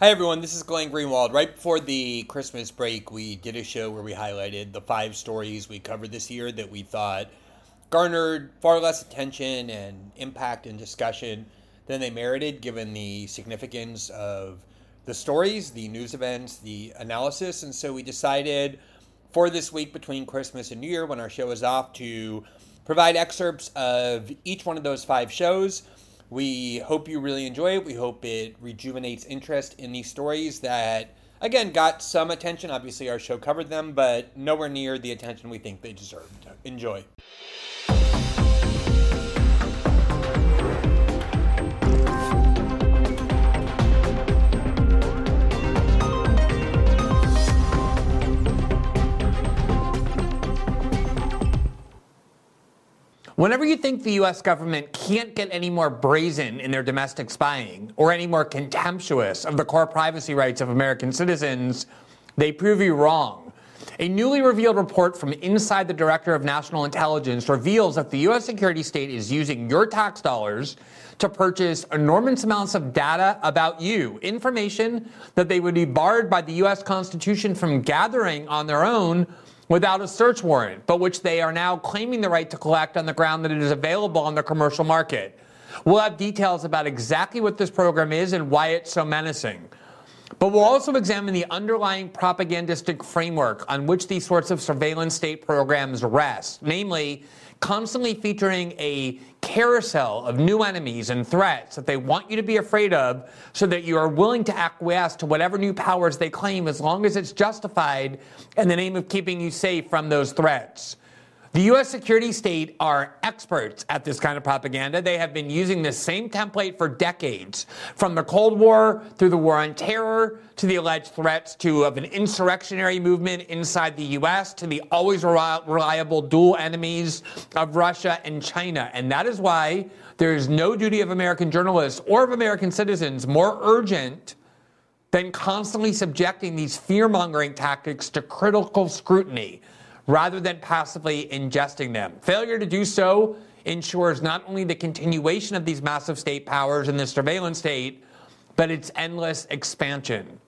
Hi everyone, this is Glenn Greenwald. Right before the Christmas break, we did a show where we highlighted the five stories we covered this year that we thought garnered far less attention and impact and discussion than they merited given the significance of the stories, the news events, the analysis. And so we decided for this week between Christmas and New Year, when our show is off, to provide excerpts of each one of those five shows we hope you really enjoy it. We hope it rejuvenates interest in these stories that, again, got some attention. Obviously, our show covered them, but nowhere near the attention we think they deserved. Enjoy. Whenever you think the US government can't get any more brazen in their domestic spying or any more contemptuous of the core privacy rights of American citizens, they prove you wrong. A newly revealed report from inside the Director of National Intelligence reveals that the US security state is using your tax dollars to purchase enormous amounts of data about you, information that they would be barred by the US Constitution from gathering on their own without a search warrant, but which they are now claiming the right to collect on the ground that it is available on the commercial market. We'll have details about exactly what this program is and why it's so menacing. But we'll also examine the underlying propagandistic framework on which these sorts of surveillance state programs rest, namely, constantly featuring a carousel of new enemies and threats that they want you to be afraid of so that you are willing to acquiesce to whatever new powers they claim as long as it's justified in the name of keeping you safe from those threats. The US security state are experts at this kind of propaganda. They have been using this same template for decades, from the Cold War through the war on terror to the alleged threats to of an insurrectionary movement inside the US to the always reliable dual enemies of Russia and China. And that is why there is no duty of American journalists or of American citizens more urgent than constantly subjecting these fear-mongering tactics to critical scrutiny rather than passively ingesting them. Failure to do so ensures not only the continuation of these massive state powers in the surveillance state, but its endless expansion.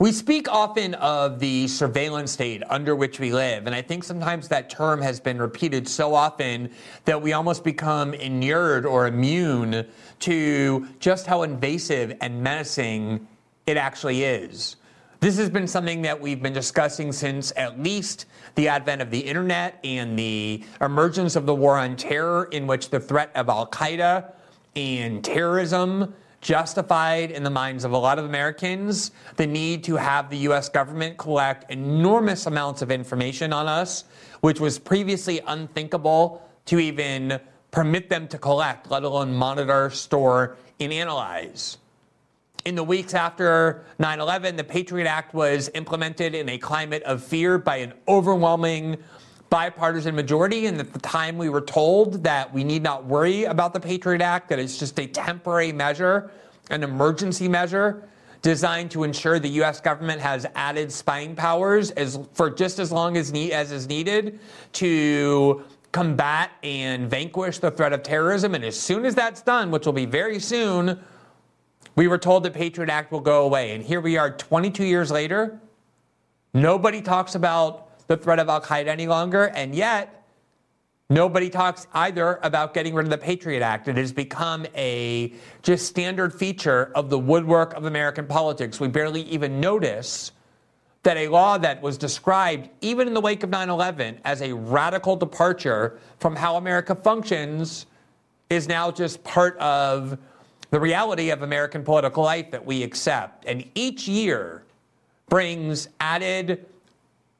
We speak often of the surveillance state under which we live, and I think sometimes that term has been repeated so often that we almost become inured or immune to just how invasive and menacing it actually is. This has been something that we've been discussing since at least the advent of the internet and the emergence of the war on terror, in which the threat of Al Qaeda and terrorism justified in the minds of a lot of Americans the need to have the US government collect enormous amounts of information on us, which was previously unthinkable to even permit them to collect, let alone monitor, store, and analyze. In the weeks after 9 11, the Patriot Act was implemented in a climate of fear by an overwhelming bipartisan majority. And at the time, we were told that we need not worry about the Patriot Act, that it's just a temporary measure, an emergency measure designed to ensure the U.S. government has added spying powers as, for just as long as, need, as is needed to combat and vanquish the threat of terrorism. And as soon as that's done, which will be very soon, we were told the Patriot Act will go away. And here we are 22 years later. Nobody talks about the threat of Al Qaeda any longer. And yet, Nobody talks either about getting rid of the Patriot Act. It has become a just standard feature of the woodwork of American politics. We barely even notice that a law that was described, even in the wake of 9 11, as a radical departure from how America functions is now just part of the reality of American political life that we accept. And each year brings added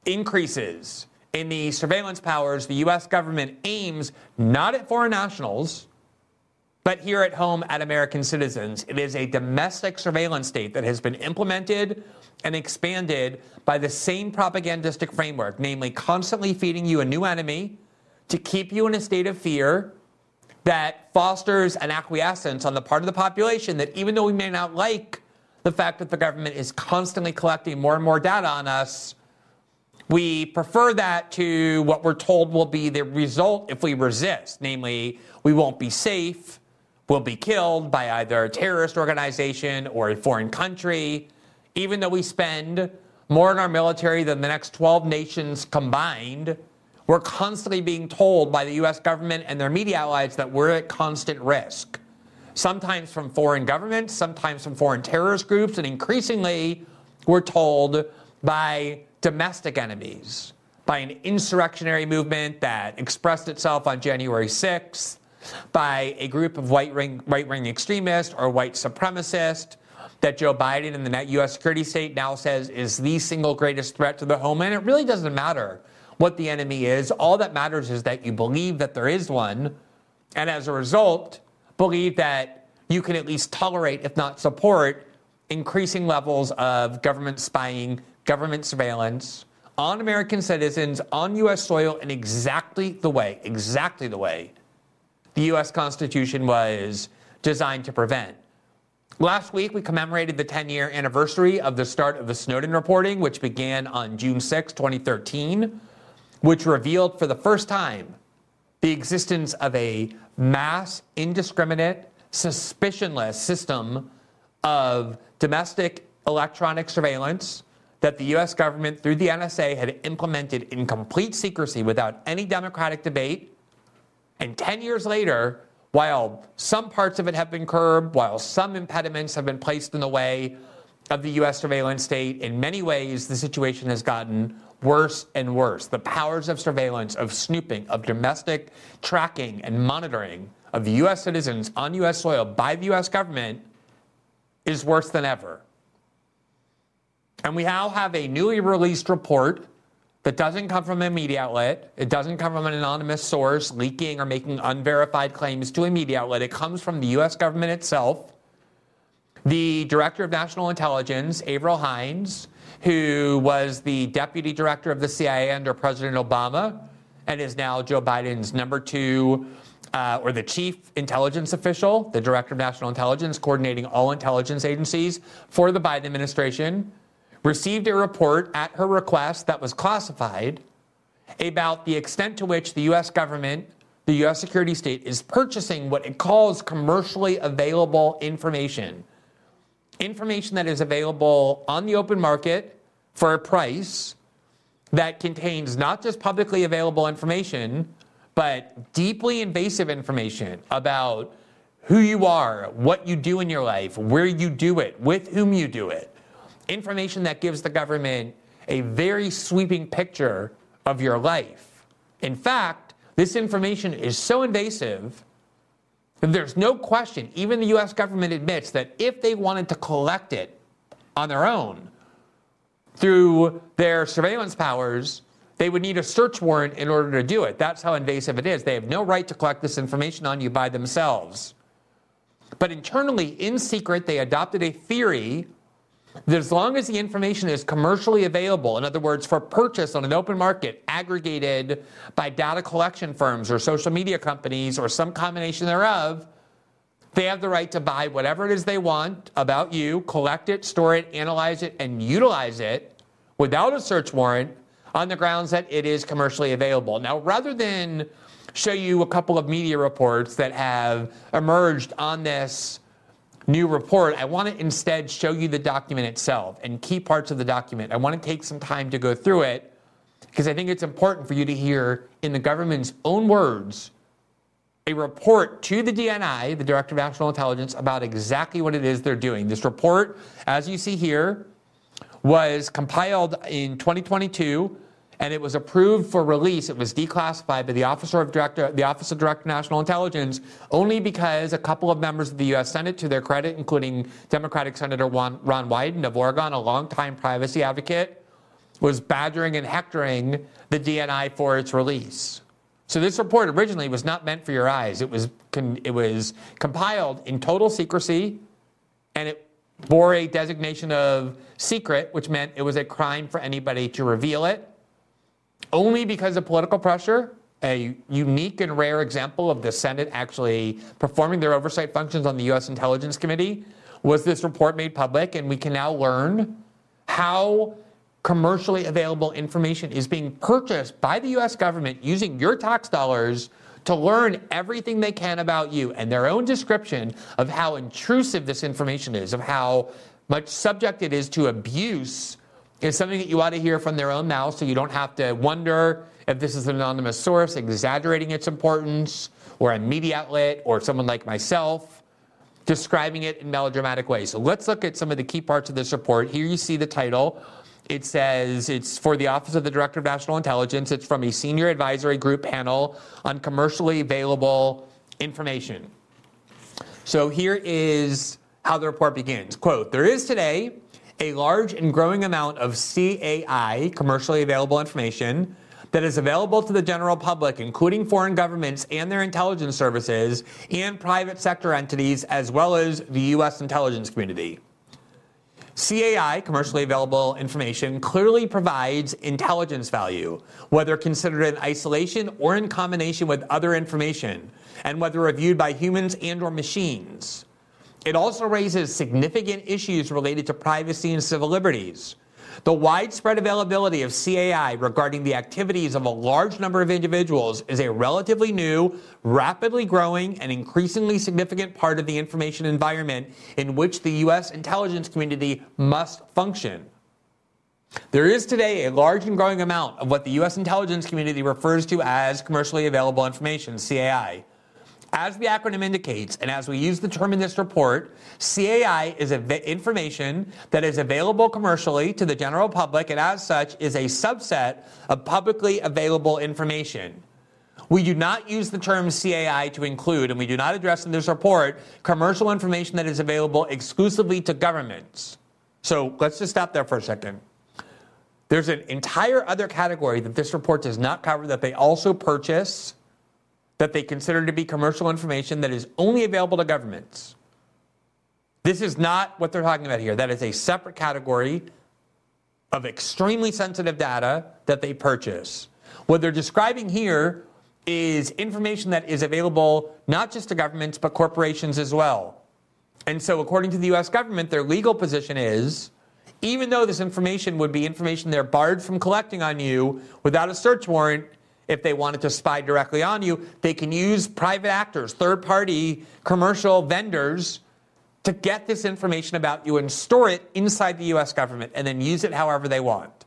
increases in the surveillance powers the U.S. government aims not at foreign nationals, but here at home at American citizens. It is a domestic surveillance state that has been implemented and expanded by the same propagandistic framework, namely constantly feeding you a new enemy to keep you in a state of fear that fosters an acquiescence on the part of the population that even though we may not like the fact that the government is constantly collecting more and more data on us, we prefer that to what we're told will be the result if we resist, namely, we won't be safe, we'll be killed by either a terrorist organization or a foreign country. Even though we spend more in our military than the next 12 nations combined, we're constantly being told by the US government and their media allies that we're at constant risk. Sometimes from foreign governments, sometimes from foreign terrorist groups, and increasingly, we're told by domestic enemies by an insurrectionary movement that expressed itself on January 6th, by a group of white right wing extremists or white supremacists that Joe Biden and the U.S. security state now says is the single greatest threat to the homeland. It really doesn't matter what the enemy is. All that matters is that you believe that there is one, and as a result, believe that you can at least tolerate, if not support, increasing levels of government spying government surveillance on American citizens on U.S. soil in exactly the way, exactly the way the U.S. Constitution was designed to prevent. Last week, we commemorated the 10 year anniversary of the start of the Snowden reporting, which began on June 6, 2013, which revealed for the first time the existence of a mass, indiscriminate, suspicionless system of domestic electronic surveillance that the US government, through the NSA, had implemented in complete secrecy without any democratic debate. And 10 years later, while some parts of it have been curbed, while some impediments have been placed in the way of the US surveillance state, in many ways the situation has gotten worse and worse. The powers of surveillance, of snooping, of domestic tracking and monitoring of US citizens on US soil by the US government is worse than ever. And we now have a newly released report that doesn't come from a media outlet. It doesn't come from an anonymous source leaking or making unverified claims to a media outlet. It comes from the U.S. government itself. The Director of National Intelligence, Avril Haines, who was the Deputy Director of the CIA under President Obama and is now Joe Biden's number two uh, or the Chief Intelligence Official, the Director of National Intelligence, coordinating all intelligence agencies for the Biden administration received a report at her request that was classified about the extent to which the U.S. government, the U.S. security state, is purchasing what it calls commercially available information. Information that is available on the open market for a price that contains not just publicly available information, but deeply invasive information about who you are, what you do in your life, where you do it, with whom you do it information that gives the government a very sweeping picture of your life. In fact, this information is so invasive that there's no question, even the US government admits that if they wanted to collect it on their own through their surveillance powers, they would need a search warrant in order to do it. That's how invasive it is. They have no right to collect this information on you by themselves. But internally, in secret, they adopted a theory as long as the information is commercially available, in other words, for purchase on an open market, aggregated by data collection firms or social media companies or some combination thereof, they have the right to buy whatever it is they want about you, collect it, store it, analyze it, and utilize it without a search warrant on the grounds that it is commercially available. Now, rather than show you a couple of media reports that have emerged on this new report, I want to instead show you the document itself and key parts of the document. I want to take some time to go through it because I think it's important for you to hear in the government's own words a report to the DNI, the Director of National Intelligence, about exactly what it is they're doing. This report, as you see here, was compiled in 2022 and it was approved for release. It was declassified by the Office of Director, the Office of Director National Intelligence, only because a couple of members of the U.S. Senate, to their credit, including Democratic Senator Ron Wyden of Oregon, a longtime privacy advocate, was badgering and hectoring the DNI for its release. So this report originally was not meant for your eyes. It was it was compiled in total secrecy, and it bore a designation of secret, which meant it was a crime for anybody to reveal it only because of political pressure, a unique and rare example of the Senate actually performing their oversight functions on the U.S. Intelligence Committee was this report made public, and we can now learn how commercially available information is being purchased by the U.S. government using your tax dollars to learn everything they can about you and their own description of how intrusive this information is, of how much subject it is to abuse is something that you ought to hear from their own mouth so you don't have to wonder if this is an anonymous source exaggerating its importance or a media outlet or someone like myself describing it in melodramatic ways. So let's look at some of the key parts of this report. Here you see the title. It says it's for the Office of the Director of National Intelligence. It's from a senior advisory group panel on commercially available information. So here is how the report begins. Quote, there is today a large and growing amount of CAI, commercially available information, that is available to the general public, including foreign governments and their intelligence services and private sector entities, as well as the U.S. intelligence community. CAI, commercially available information, clearly provides intelligence value, whether considered in isolation or in combination with other information, and whether reviewed by humans and or machines. It also raises significant issues related to privacy and civil liberties. The widespread availability of CAI regarding the activities of a large number of individuals is a relatively new, rapidly growing, and increasingly significant part of the information environment in which the U.S. intelligence community must function. There is today a large and growing amount of what the U.S. intelligence community refers to as commercially available information, CAI. As the acronym indicates, and as we use the term in this report, CAI is information that is available commercially to the general public and as such is a subset of publicly available information. We do not use the term CAI to include, and we do not address in this report, commercial information that is available exclusively to governments. So let's just stop there for a second. There's an entire other category that this report does not cover that they also purchase that they consider to be commercial information that is only available to governments. This is not what they're talking about here. That is a separate category of extremely sensitive data that they purchase. What they're describing here is information that is available not just to governments, but corporations as well. And so, according to the US government, their legal position is even though this information would be information they're barred from collecting on you without a search warrant, if they wanted to spy directly on you, they can use private actors, third party commercial vendors to get this information about you and store it inside the US government and then use it however they want.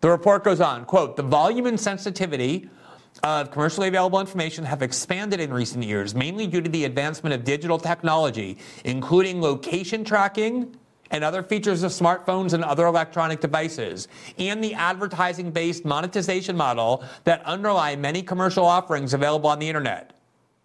The report goes on, quote, the volume and sensitivity of commercially available information have expanded in recent years, mainly due to the advancement of digital technology, including location tracking, and other features of smartphones and other electronic devices, and the advertising based monetization model that underlie many commercial offerings available on the internet.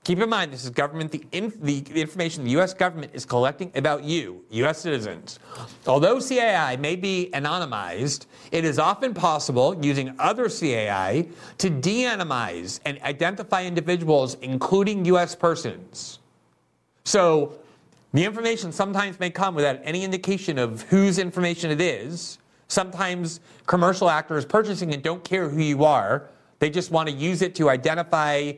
Keep in mind, this is government, the, inf- the, information the U.S. government is collecting about you, U.S. citizens. Although CAI may be anonymized, it is often possible, using other CAI, to de anonymize and identify individuals, including U.S. persons. So, the information sometimes may come without any indication of whose information it is. Sometimes commercial actors purchasing it don't care who you are. They just want to use it to identify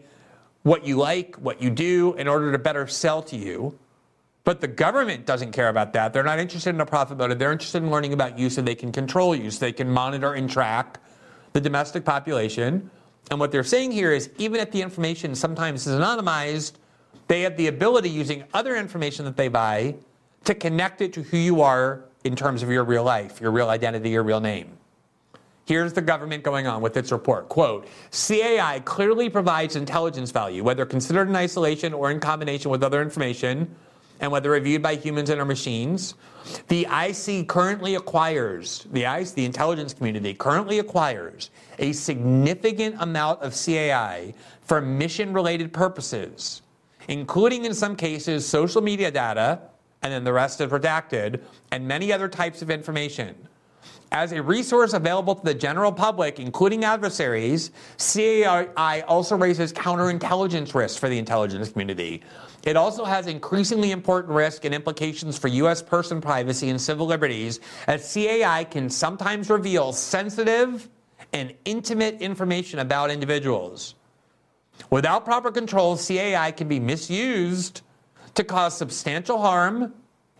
what you like, what you do, in order to better sell to you. But the government doesn't care about that. They're not interested in a profit motive. They're interested in learning about you so they can control you, so they can monitor and track the domestic population. And what they're saying here is even if the information sometimes is anonymized, they have the ability, using other information that they buy, to connect it to who you are in terms of your real life, your real identity, your real name. Here's the government going on with its report. Quote, CAI clearly provides intelligence value, whether considered in isolation or in combination with other information, and whether reviewed by humans and or machines. The IC currently acquires, the IC, the intelligence community, currently acquires a significant amount of CAI for mission related purposes, including in some cases social media data, and then the rest is redacted, and many other types of information. As a resource available to the general public, including adversaries, CAI also raises counterintelligence risks for the intelligence community. It also has increasingly important risk and implications for U.S. person privacy and civil liberties, as CAI can sometimes reveal sensitive and intimate information about individuals. Without proper control, CAI can be misused to cause substantial harm,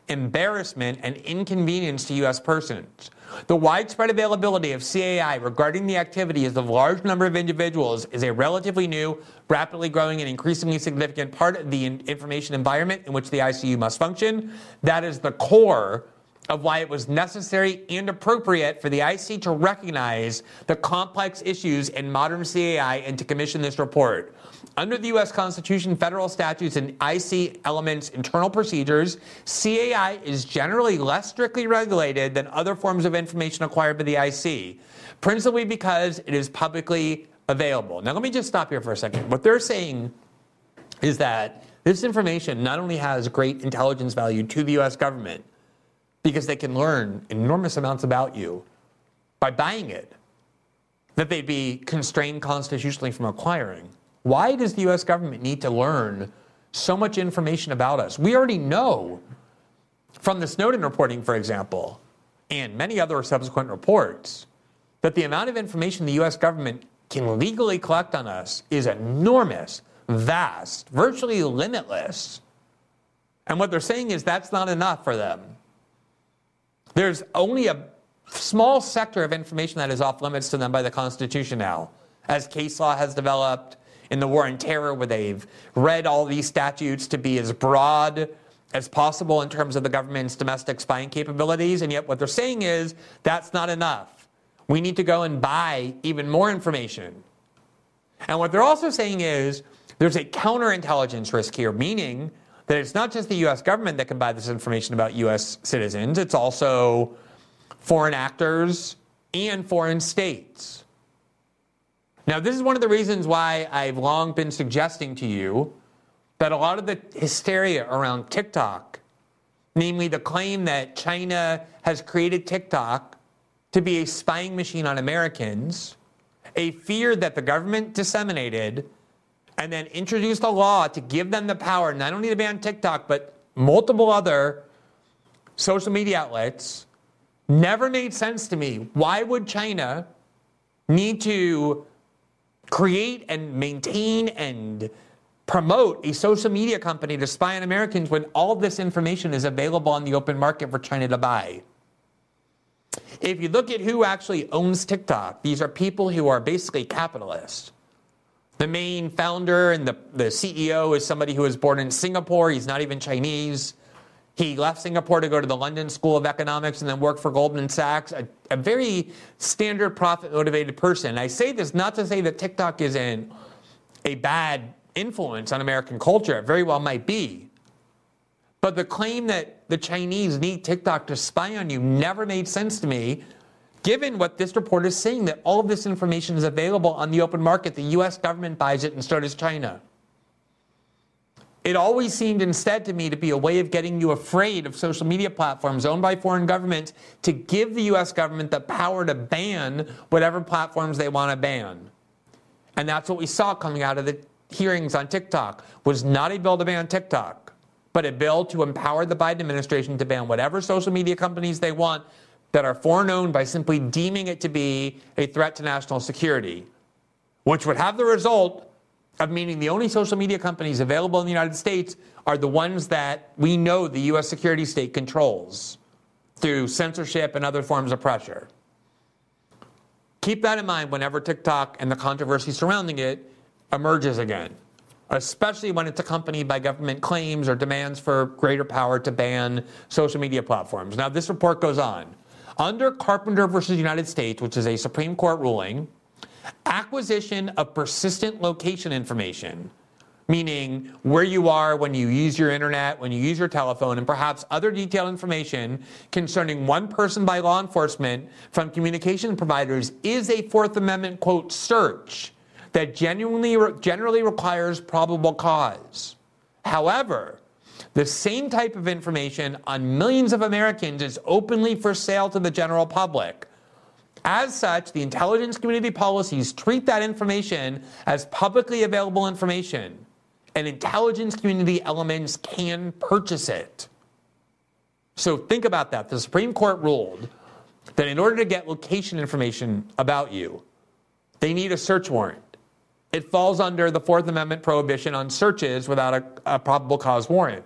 embarrassment, and inconvenience to U.S. persons. The widespread availability of CAI regarding the activities of a large number of individuals is a relatively new, rapidly growing, and increasingly significant part of the information environment in which the ICU must function. That is the core of why it was necessary and appropriate for the IC to recognize the complex issues in modern CAI and to commission this report. Under the U.S. Constitution, federal statutes, and IC elements internal procedures, CAI is generally less strictly regulated than other forms of information acquired by the IC, principally because it is publicly available. Now, let me just stop here for a second. What they're saying is that this information not only has great intelligence value to the U.S. government, because they can learn enormous amounts about you by buying it, that they'd be constrained constitutionally from acquiring. Why does the US government need to learn so much information about us? We already know from the Snowden reporting, for example, and many other subsequent reports, that the amount of information the US government can legally collect on us is enormous, vast, virtually limitless. And what they're saying is that's not enough for them. There's only a small sector of information that is off limits to them by the Constitution now, as case law has developed in the war on terror, where they've read all these statutes to be as broad as possible in terms of the government's domestic spying capabilities. And yet, what they're saying is that's not enough. We need to go and buy even more information. And what they're also saying is there's a counterintelligence risk here, meaning that it's not just the US government that can buy this information about US citizens, it's also foreign actors and foreign states. Now, this is one of the reasons why I've long been suggesting to you that a lot of the hysteria around TikTok, namely the claim that China has created TikTok to be a spying machine on Americans, a fear that the government disseminated and then introduced a law to give them the power not only to ban TikTok, but multiple other social media outlets, never made sense to me. Why would China need to create and maintain and promote a social media company to spy on Americans when all this information is available on the open market for China to buy. If you look at who actually owns TikTok, these are people who are basically capitalists. The main founder and the, the CEO is somebody who was born in Singapore. He's not even Chinese. He left Singapore to go to the London School of Economics and then work for Goldman Sachs, a, a very standard profit motivated person. I say this not to say that TikTok is in a bad influence on American culture. It very well might be. But the claim that the Chinese need TikTok to spy on you never made sense to me, given what this report is saying that all of this information is available on the open market. The US government buys it and so does China. It always seemed instead to me to be a way of getting you afraid of social media platforms owned by foreign governments to give the US government the power to ban whatever platforms they want to ban. And that's what we saw coming out of the hearings on TikTok was not a bill to ban TikTok, but a bill to empower the Biden administration to ban whatever social media companies they want that are foreknown by simply deeming it to be a threat to national security, which would have the result of meaning the only social media companies available in the United States are the ones that we know the U.S. security state controls through censorship and other forms of pressure. Keep that in mind whenever TikTok and the controversy surrounding it emerges again, especially when it's accompanied by government claims or demands for greater power to ban social media platforms. Now, this report goes on. Under Carpenter versus United States, which is a Supreme Court ruling, acquisition of persistent location information, meaning where you are when you use your internet, when you use your telephone, and perhaps other detailed information concerning one person by law enforcement from communication providers, is a Fourth Amendment, quote, search that genuinely, generally requires probable cause. However, the same type of information on millions of Americans is openly for sale to the general public. As such, the intelligence community policies treat that information as publicly available information, and intelligence community elements can purchase it. So think about that. The Supreme Court ruled that in order to get location information about you, they need a search warrant. It falls under the Fourth Amendment prohibition on searches without a, a probable cause warrant.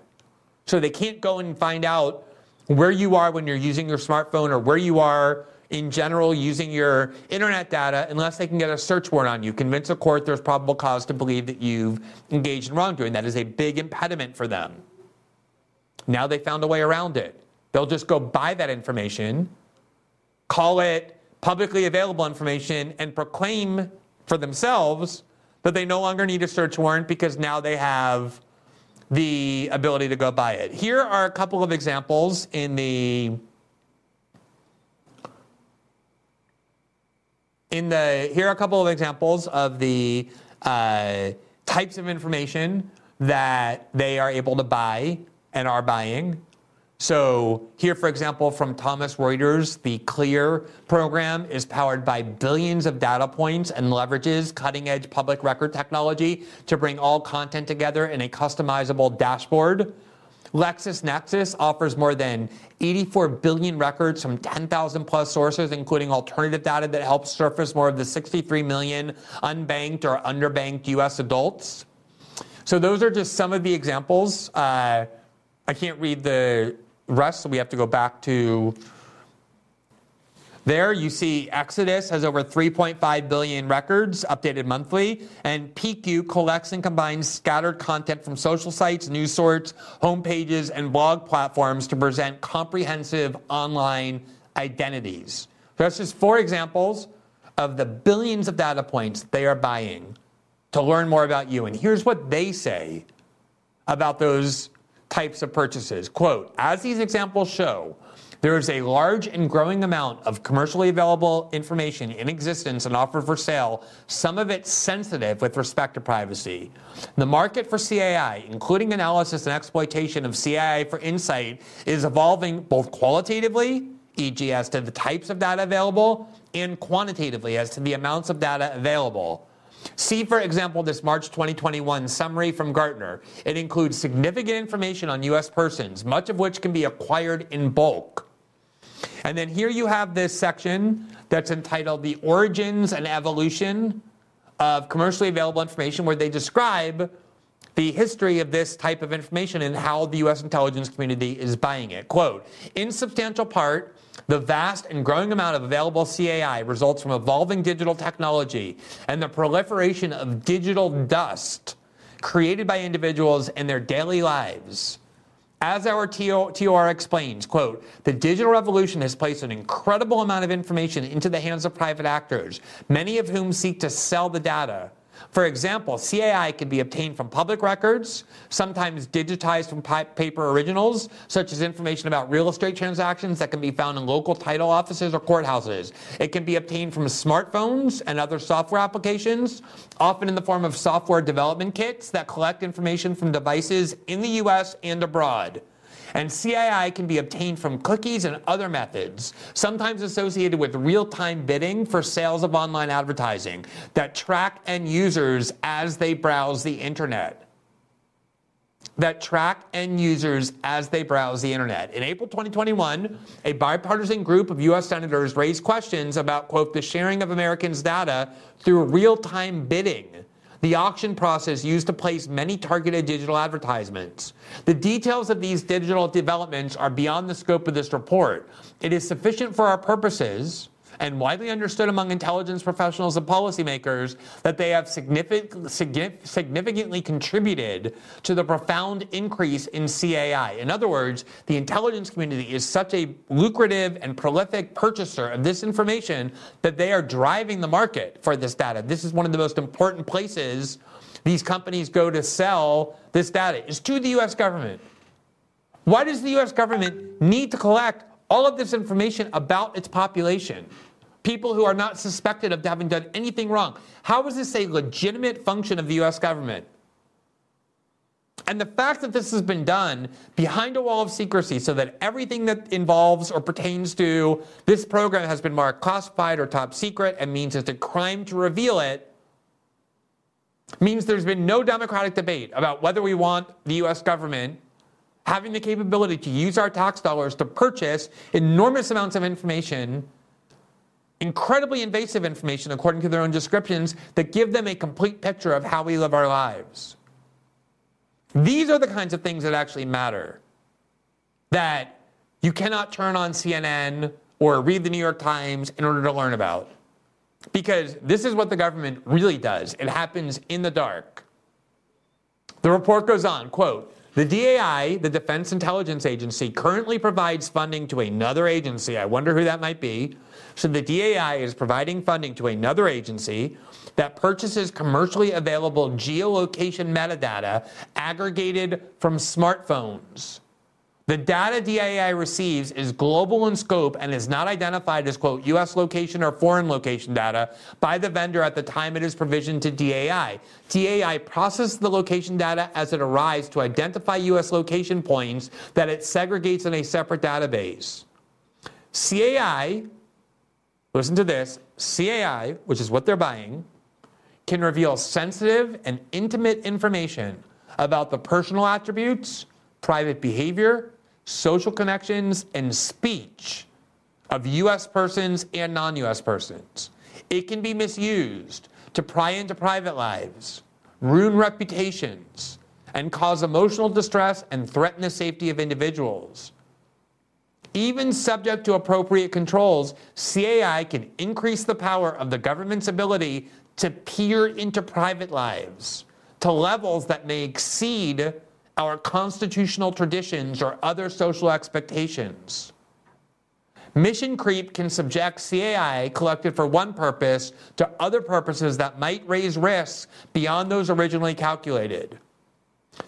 So they can't go and find out where you are when you're using your smartphone or where you are in general using your internet data unless they can get a search warrant on you, convince a court there's probable cause to believe that you've engaged in wrongdoing. That is a big impediment for them. Now they found a way around it. They'll just go buy that information, call it publicly available information, and proclaim for themselves that they no longer need a search warrant because now they have the ability to go buy it. Here are a couple of examples in the in the here are a couple of examples of the uh, types of information that they are able to buy and are buying. So, here, for example, from Thomson Reuters, the CLEAR program is powered by billions of data points and leverages cutting edge public record technology to bring all content together in a customizable dashboard. LexisNexis offers more than 84 billion records from 10,000 plus sources, including alternative data that helps surface more of the 63 million unbanked or underbanked US adults. So, those are just some of the examples. Uh, I can't read the rest, so we have to go back to there you see Exodus has over 3.5 billion records updated monthly, and PQ collects and combines scattered content from social sites, news sources, homepages, and blog platforms to present comprehensive online identities. So that's just four examples of the billions of data points they are buying to learn more about you. And here's what they say about those types of purchases. Quote, as these examples show, there is a large and growing amount of commercially available information in existence and offered for sale, some of it sensitive with respect to privacy. The market for CAI, including analysis and exploitation of CAI for insight, is evolving both qualitatively, e.g., as to the types of data available, and quantitatively, as to the amounts of data available. See, for example, this March 2021 summary from Gartner. It includes significant information on U.S. persons, much of which can be acquired in bulk. And then here you have this section that's entitled The Origins and Evolution of Commercially Available Information, where they describe the history of this type of information and how the U.S. intelligence community is buying it. Quote In substantial part, the vast and growing amount of available CAI results from evolving digital technology and the proliferation of digital dust created by individuals in their daily lives. As our TOR explains, quote, the digital revolution has placed an incredible amount of information into the hands of private actors, many of whom seek to sell the data for example, CAI can be obtained from public records, sometimes digitized from paper originals, such as information about real estate transactions that can be found in local title offices or courthouses. It can be obtained from smartphones and other software applications, often in the form of software development kits that collect information from devices in the US and abroad. And CII can be obtained from cookies and other methods, sometimes associated with real time bidding for sales of online advertising that track end users as they browse the internet that track end users as they browse the internet. In April 2021, a bipartisan group of U.S. senators raised questions about, quote, the sharing of Americans' data through real time bidding the auction process used to place many targeted digital advertisements. The details of these digital developments are beyond the scope of this report. It is sufficient for our purposes and widely understood among intelligence professionals and policymakers that they have significantly contributed to the profound increase in CAI. In other words, the intelligence community is such a lucrative and prolific purchaser of this information that they are driving the market for this data. This is one of the most important places these companies go to sell this data is to the US government. Why does the US government need to collect all of this information about its population? People who are not suspected of having done anything wrong. How is this a legitimate function of the US government? And the fact that this has been done behind a wall of secrecy so that everything that involves or pertains to this program has been marked classified or top secret and means it's a crime to reveal it means there's been no democratic debate about whether we want the US government having the capability to use our tax dollars to purchase enormous amounts of information, incredibly invasive information, according to their own descriptions, that give them a complete picture of how we live our lives. These are the kinds of things that actually matter. That you cannot turn on CNN or read the New York Times in order to learn about. Because this is what the government really does. It happens in the dark. The report goes on, quote, the DAI, the Defense Intelligence Agency, currently provides funding to another agency. I wonder who that might be. So the DAI is providing funding to another agency that purchases commercially available geolocation metadata aggregated from smartphones. The data DAI receives is global in scope and is not identified as, quote, US location or foreign location data by the vendor at the time it is provisioned to DAI. DAI processes the location data as it arrives to identify US location points that it segregates in a separate database. CAI, listen to this, CAI, which is what they're buying, can reveal sensitive and intimate information about the personal attributes private behavior, social connections, and speech of US persons and non US persons. It can be misused to pry into private lives, ruin reputations, and cause emotional distress and threaten the safety of individuals. Even subject to appropriate controls, CAI can increase the power of the government's ability to peer into private lives to levels that may exceed our constitutional traditions or other social expectations. Mission creep can subject CAI collected for one purpose to other purposes that might raise risks beyond those originally calculated.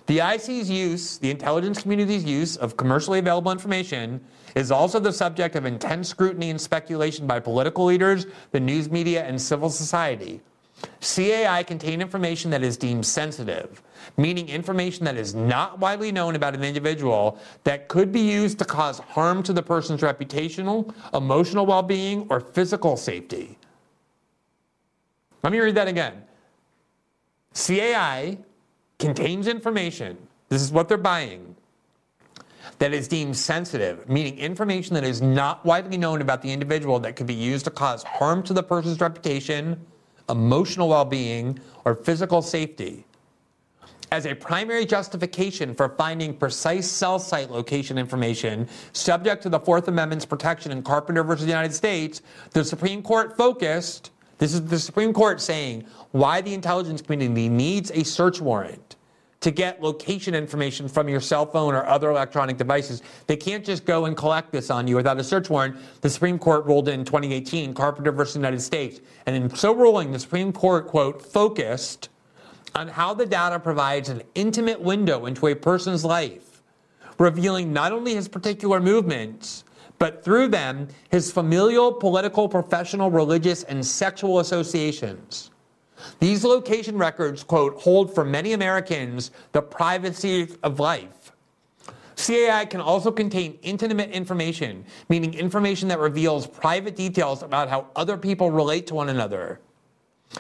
The IC's use, the intelligence community's use of commercially available information, is also the subject of intense scrutiny and speculation by political leaders, the news media, and civil society. CAI contain information that is deemed sensitive, meaning information that is not widely known about an individual that could be used to cause harm to the person's reputational, emotional well being, or physical safety. Let me read that again. CAI contains information, this is what they're buying, that is deemed sensitive, meaning information that is not widely known about the individual that could be used to cause harm to the person's reputation, emotional well being, or physical safety as a primary justification for finding precise cell site location information subject to the Fourth Amendment's protection in Carpenter versus the United States, the Supreme Court focused, this is the Supreme Court saying why the intelligence community needs a search warrant to get location information from your cell phone or other electronic devices. They can't just go and collect this on you without a search warrant. The Supreme Court ruled in 2018, Carpenter versus the United States. And in so ruling, the Supreme Court, quote, focused on how the data provides an intimate window into a person's life, revealing not only his particular movements, but through them, his familial, political, professional, religious, and sexual associations. These location records, quote, hold for many Americans the privacy of life. CAI can also contain intimate information, meaning information that reveals private details about how other people relate to one another.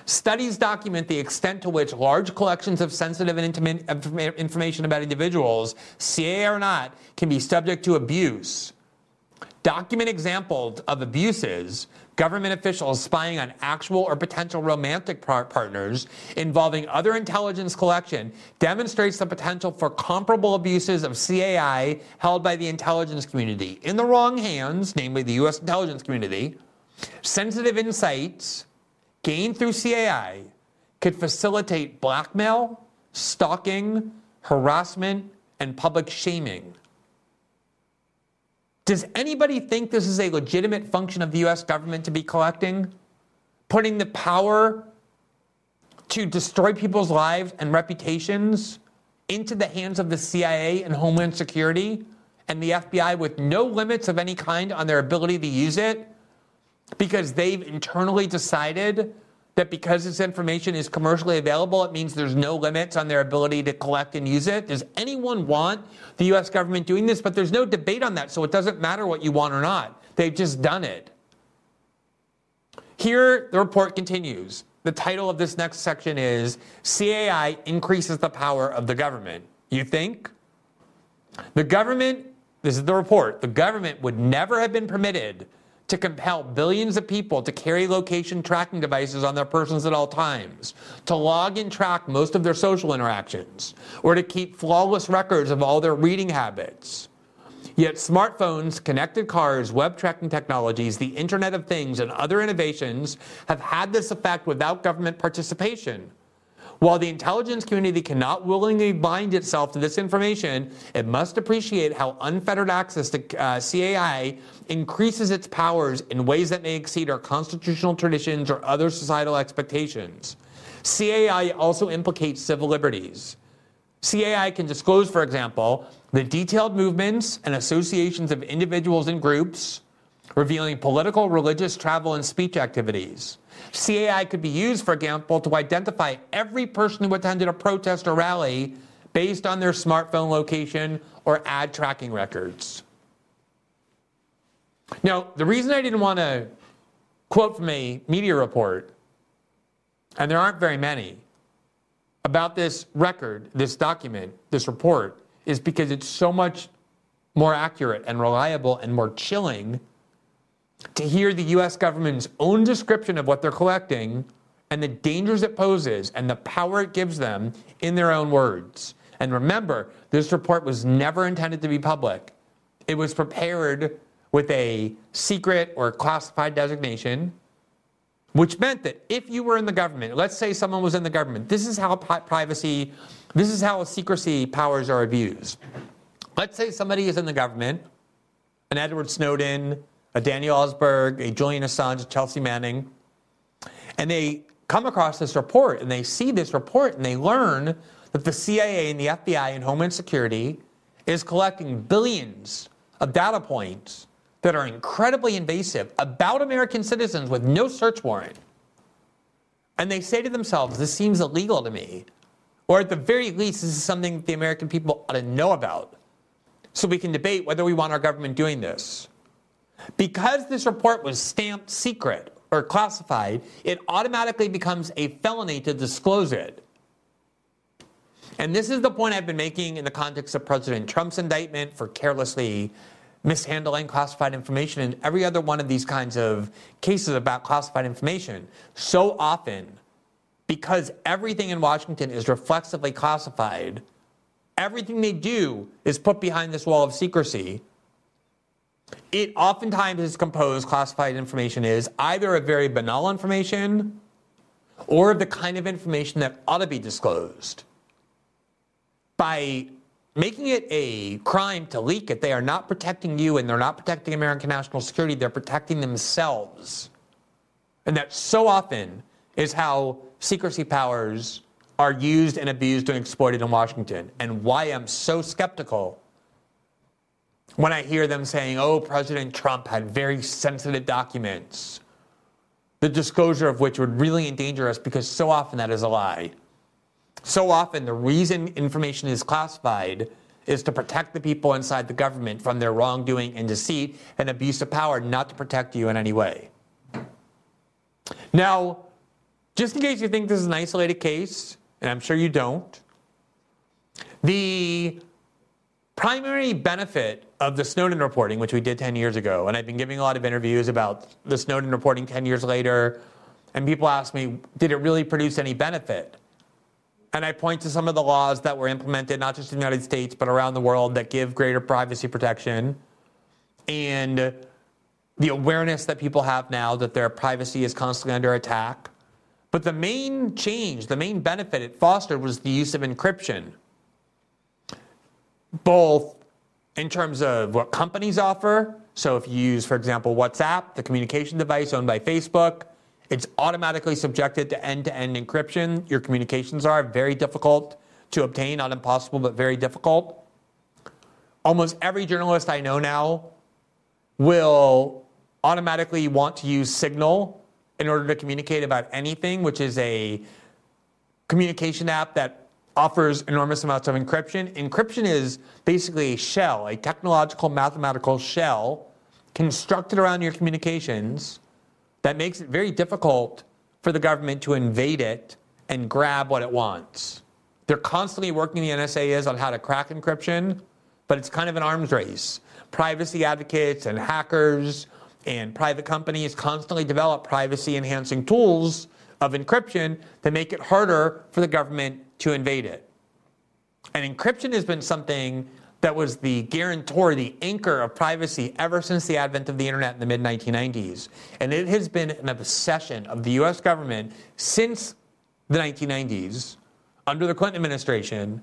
Studies document the extent to which large collections of sensitive and intimate information about individuals, CAI or not, can be subject to abuse. Document examples of abuses, government officials spying on actual or potential romantic par- partners involving other intelligence collection, demonstrates the potential for comparable abuses of CAI held by the intelligence community in the wrong hands, namely the U.S. intelligence community Sensitive insights gained through CAI could facilitate blackmail, stalking, harassment, and public shaming. Does anybody think this is a legitimate function of the US government to be collecting? Putting the power to destroy people's lives and reputations into the hands of the CIA and Homeland Security and the FBI with no limits of any kind on their ability to use it because they've internally decided that because this information is commercially available, it means there's no limits on their ability to collect and use it. Does anyone want the US government doing this? But there's no debate on that, so it doesn't matter what you want or not. They've just done it. Here, the report continues. The title of this next section is CAI increases the power of the government. You think? The government, this is the report, the government would never have been permitted to compel billions of people to carry location tracking devices on their persons at all times, to log and track most of their social interactions, or to keep flawless records of all their reading habits. Yet smartphones, connected cars, web tracking technologies, the Internet of Things, and other innovations have had this effect without government participation. While the intelligence community cannot willingly bind itself to this information, it must appreciate how unfettered access to uh, CAI increases its powers in ways that may exceed our constitutional traditions or other societal expectations. CAI also implicates civil liberties. CAI can disclose, for example, the detailed movements and associations of individuals and groups, revealing political, religious, travel, and speech activities. CAI could be used, for example, to identify every person who attended a protest or rally based on their smartphone location or ad tracking records. Now, the reason I didn't want to quote from a media report, and there aren't very many, about this record, this document, this report, is because it's so much more accurate and reliable and more chilling to hear the US government's own description of what they're collecting and the dangers it poses and the power it gives them in their own words. And remember, this report was never intended to be public. It was prepared with a secret or classified designation, which meant that if you were in the government, let's say someone was in the government, this is how privacy, this is how secrecy powers are abused. Let's say somebody is in the government, an Edward Snowden, a Daniel Ellsberg, a Julian Assange, Chelsea Manning, and they come across this report and they see this report and they learn that the CIA and the FBI and Homeland Security is collecting billions of data points that are incredibly invasive about American citizens with no search warrant. And they say to themselves, this seems illegal to me. Or at the very least, this is something the American people ought to know about. So we can debate whether we want our government doing this. Because this report was stamped secret or classified, it automatically becomes a felony to disclose it. And this is the point I've been making in the context of President Trump's indictment for carelessly mishandling classified information and every other one of these kinds of cases about classified information. So often, because everything in Washington is reflexively classified, everything they do is put behind this wall of secrecy it oftentimes is composed, classified information is either a very banal information or the kind of information that ought to be disclosed. By making it a crime to leak it, they are not protecting you and they're not protecting American national security, they're protecting themselves. And that so often is how secrecy powers are used and abused and exploited in Washington, and why I'm so skeptical when I hear them saying, oh, President Trump had very sensitive documents, the disclosure of which would really endanger us because so often that is a lie. So often, the reason information is classified is to protect the people inside the government from their wrongdoing and deceit and abuse of power, not to protect you in any way. Now, just in case you think this is an isolated case, and I'm sure you don't, the primary benefit of the Snowden reporting, which we did 10 years ago, and I've been giving a lot of interviews about the Snowden reporting 10 years later, and people ask me, did it really produce any benefit? And I point to some of the laws that were implemented, not just in the United States, but around the world that give greater privacy protection. And the awareness that people have now that their privacy is constantly under attack. But the main change, the main benefit it fostered was the use of encryption, both in terms of what companies offer. So if you use, for example, WhatsApp, the communication device owned by Facebook, it's automatically subjected to end to end encryption. Your communications are very difficult to obtain, not impossible, but very difficult. Almost every journalist I know now will automatically want to use Signal in order to communicate about anything, which is a communication app that offers enormous amounts of encryption. Encryption is basically a shell, a technological mathematical shell constructed around your communications that makes it very difficult for the government to invade it and grab what it wants. They're constantly working, the NSA is, on how to crack encryption, but it's kind of an arms race. Privacy advocates and hackers and private companies constantly develop privacy enhancing tools of encryption that make it harder for the government to invade it. And encryption has been something that was the guarantor, the anchor of privacy ever since the advent of the internet in the mid 1990s. And it has been an obsession of the US government since the 1990s, under the Clinton administration,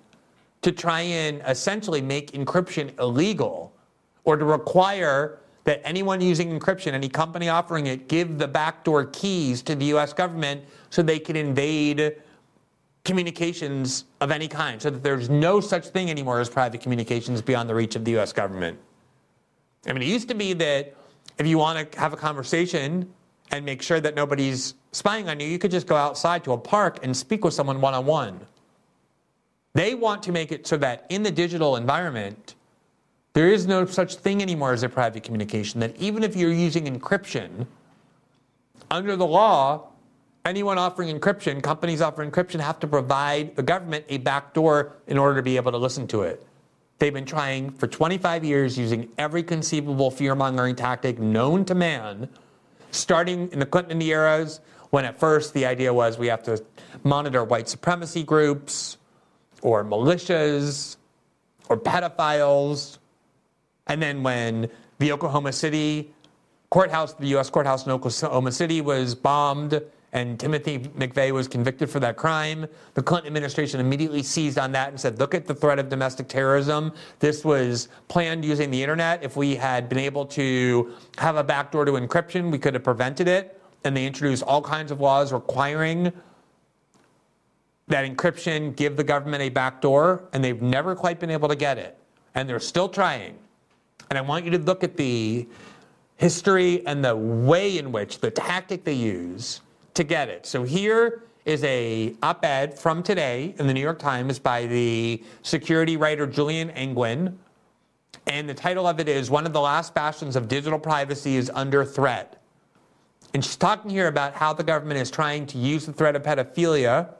to try and essentially make encryption illegal or to require that anyone using encryption, any company offering it, give the backdoor keys to the US government so they can invade communications of any kind, so that there's no such thing anymore as private communications beyond the reach of the US government. I mean, it used to be that if you want to have a conversation and make sure that nobody's spying on you, you could just go outside to a park and speak with someone one on one. They want to make it so that in the digital environment, there is no such thing anymore as a private communication, that even if you're using encryption, under the law, anyone offering encryption, companies offering encryption, have to provide the government a backdoor in order to be able to listen to it. They've been trying for 25 years using every conceivable fear mongering tactic known to man, starting in the Clinton eras, when at first the idea was we have to monitor white supremacy groups or militias or pedophiles and then when the Oklahoma City courthouse, the U.S. courthouse in Oklahoma City was bombed and Timothy McVeigh was convicted for that crime. The Clinton administration immediately seized on that and said, look at the threat of domestic terrorism. This was planned using the internet. If we had been able to have a backdoor to encryption, we could have prevented it. And they introduced all kinds of laws requiring that encryption give the government a backdoor, and they've never quite been able to get it. And they're still trying. And I want you to look at the history and the way in which the tactic they use to get it. So here is a op-ed from today in the New York Times by the security writer Julia Angwin. And the title of it is One of the Last Bastions of Digital Privacy is Under Threat. And she's talking here about how the government is trying to use the threat of pedophilia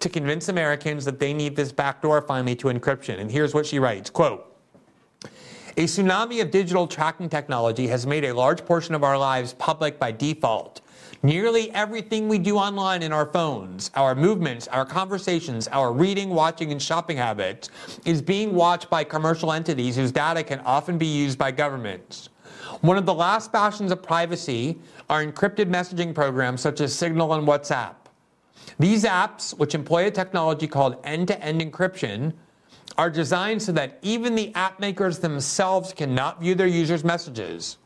to convince Americans that they need this backdoor finally to encryption. And here's what she writes, quote, a tsunami of digital tracking technology has made a large portion of our lives public by default. Nearly everything we do online in our phones, our movements, our conversations, our reading, watching, and shopping habits is being watched by commercial entities whose data can often be used by governments. One of the last bastions of privacy are encrypted messaging programs such as Signal and WhatsApp. These apps, which employ a technology called end to end encryption, are designed so that even the app makers themselves cannot view their users' messages.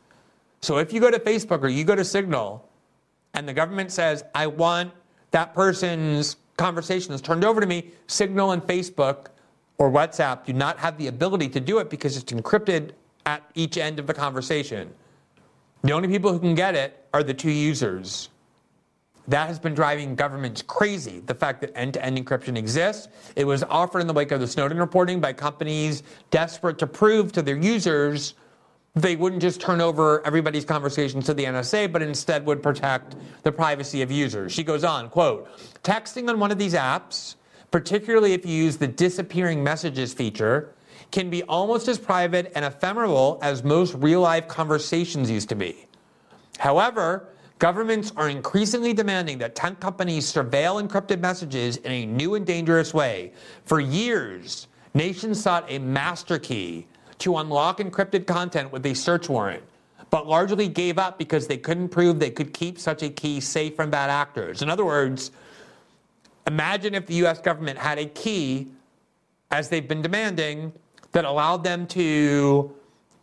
So if you go to Facebook or you go to Signal and the government says, I want that person's conversations turned over to me, Signal and Facebook or WhatsApp do not have the ability to do it because it's encrypted at each end of the conversation. The only people who can get it are the two users. That has been driving governments crazy. The fact that end to end encryption exists. It was offered in the wake of the Snowden reporting by companies desperate to prove to their users they wouldn't just turn over everybody's conversations to the NSA, but instead would protect the privacy of users. She goes on, quote, texting on one of these apps, particularly if you use the disappearing messages feature, can be almost as private and ephemeral as most real life conversations used to be. However, Governments are increasingly demanding that tech companies surveil encrypted messages in a new and dangerous way. For years, nations sought a master key to unlock encrypted content with a search warrant. but largely gave up because they couldn't prove they could keep such a key safe from bad actors. In other words, imagine if the US government had a key, as they've been demanding, that allowed them to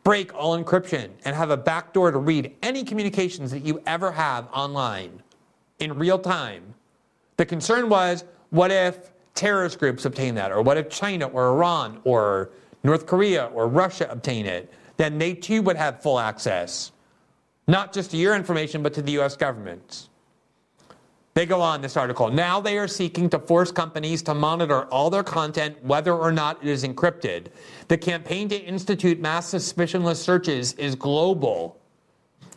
break all encryption and have a backdoor to read any communications that you ever have online in real time. The concern was what if terrorist groups obtain that? Or what if China or Iran or North Korea or Russia obtain it? Then they too would have full access, not just to your information, but to the US government. They go on this article. Now they are seeking to force companies to monitor all their content, whether or not it is encrypted. The campaign to institute mass suspicionless searches is global.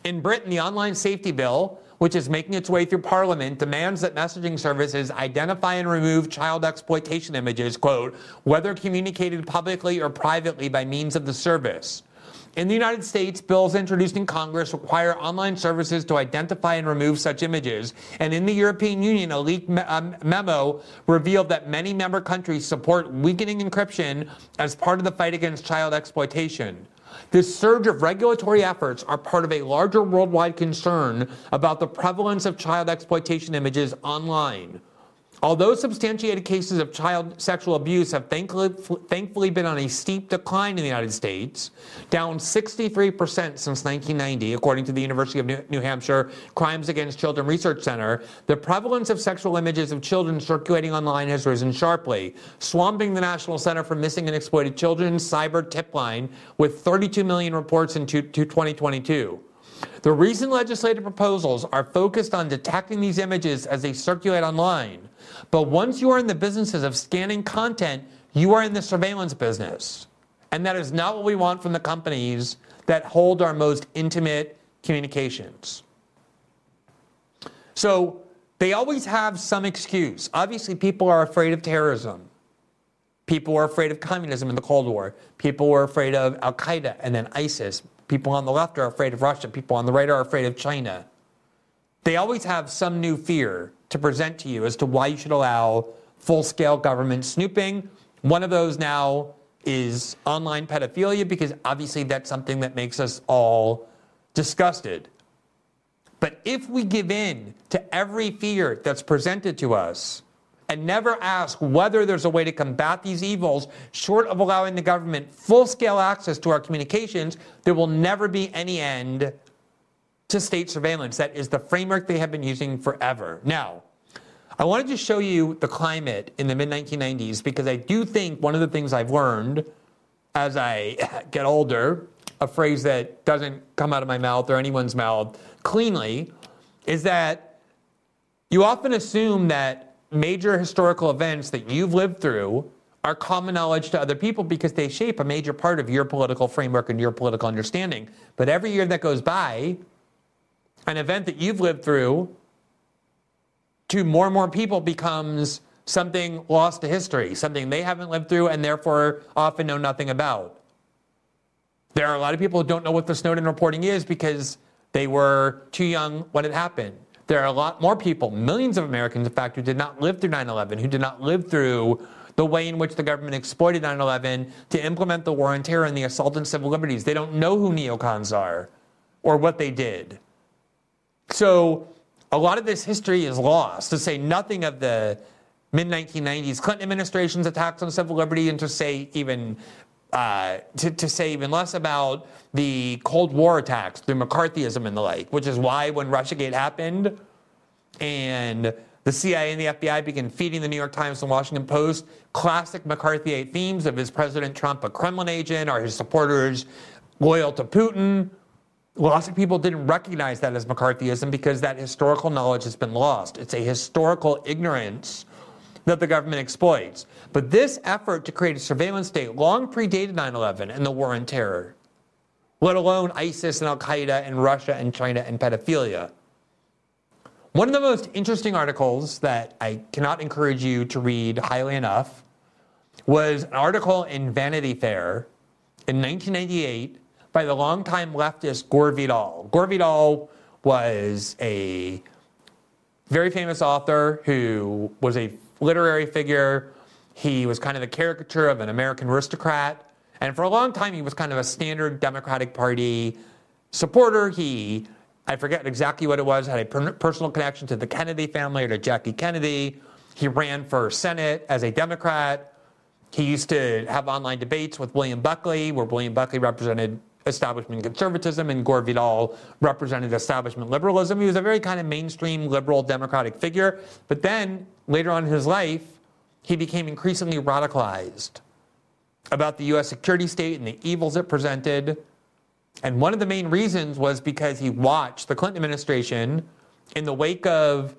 In Britain, the online safety bill, which is making its way through Parliament, demands that messaging services identify and remove child exploitation images, quote, whether communicated publicly or privately by means of the service. In the United States, bills introduced in Congress require online services to identify and remove such images. And in the European Union, a leaked me- um, memo revealed that many member countries support weakening encryption as part of the fight against child exploitation. This surge of regulatory efforts are part of a larger worldwide concern about the prevalence of child exploitation images online. Although substantiated cases of child sexual abuse have thankfully, thankfully, been on a steep decline in the United States, down 63% since 1990, according to the University of New, New Hampshire Crimes Against Children Research Center, the prevalence of sexual images of children circulating online has risen sharply, swamping the National Center for Missing and Exploited Children's cyber tip line with 32 million reports in 2022. The recent legislative proposals are focused on detecting these images as they circulate online. But once you are in the businesses of scanning content, you are in the surveillance business. And that is not what we want from the companies that hold our most intimate communications. So they always have some excuse. Obviously, people are afraid of terrorism. People were afraid of communism in the Cold War. People were afraid of Al Qaeda and then ISIS. People on the left are afraid of Russia. People on the right are afraid of China. They always have some new fear to present to you as to why you should allow full scale government snooping. One of those now is online pedophilia because obviously that's something that makes us all disgusted. But if we give in to every fear that's presented to us and never ask whether there's a way to combat these evils short of allowing the government full scale access to our communications, there will never be any end to state surveillance. That is the framework they have been using forever. Now, I wanted to show you the climate in the mid 1990s because I do think one of the things I've learned as I get older, a phrase that doesn't come out of my mouth or anyone's mouth cleanly, is that you often assume that major historical events that you've lived through are common knowledge to other people because they shape a major part of your political framework and your political understanding. But every year that goes by, an event that you've lived through to more and more people becomes something lost to history, something they haven't lived through and therefore often know nothing about. There are a lot of people who don't know what the Snowden reporting is because they were too young when it happened. There are a lot more people, millions of Americans, in fact, who did not live through 9 11, who did not live through the way in which the government exploited 9 11 to implement the war on terror and the assault on civil liberties. They don't know who neocons are or what they did. So a lot of this history is lost, to say nothing of the mid 1990s Clinton administration's attacks on civil liberty, and to say even uh, to, to, say even less about the Cold War attacks through McCarthyism and the like, which is why when Russiagate happened and the CIA and the FBI began feeding the New York Times and Washington Post classic McCarthyite themes of his President Trump a Kremlin agent or his supporters loyal to Putin Lots of people didn't recognize that as McCarthyism because that historical knowledge has been lost. It's a historical ignorance that the government exploits. But this effort to create a surveillance state long predated 9 11 and the war on terror, let alone ISIS and Al Qaeda and Russia and China and pedophilia. One of the most interesting articles that I cannot encourage you to read highly enough was an article in Vanity Fair in 1998 by the longtime leftist Gore Vidal. Gore Vidal was a very famous author who was a literary figure. He was kind of the caricature of an American aristocrat. And for a long time, he was kind of a standard Democratic Party supporter. He, I forget exactly what it was, had a per- personal connection to the Kennedy family or to Jackie Kennedy. He ran for Senate as a Democrat. He used to have online debates with William Buckley, where William Buckley represented establishment conservatism and Gore Vidal represented establishment liberalism. He was a very kind of mainstream liberal democratic figure. But then later on in his life, he became increasingly radicalized about the US security state and the evils it presented. And one of the main reasons was because he watched the Clinton administration in the wake of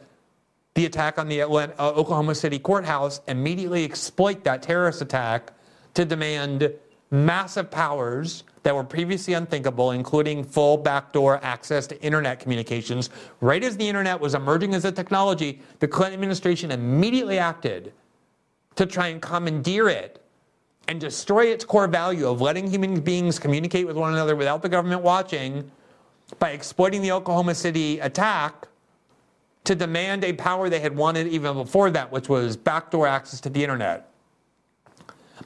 the attack on the Atlanta, uh, Oklahoma City courthouse immediately exploit that terrorist attack to demand massive powers that were previously unthinkable, including full backdoor access to internet communications. Right as the internet was emerging as a technology, the Clinton administration immediately acted to try and commandeer it and destroy its core value of letting human beings communicate with one another without the government watching by exploiting the Oklahoma City attack to demand a power they had wanted even before that, which was backdoor access to the internet.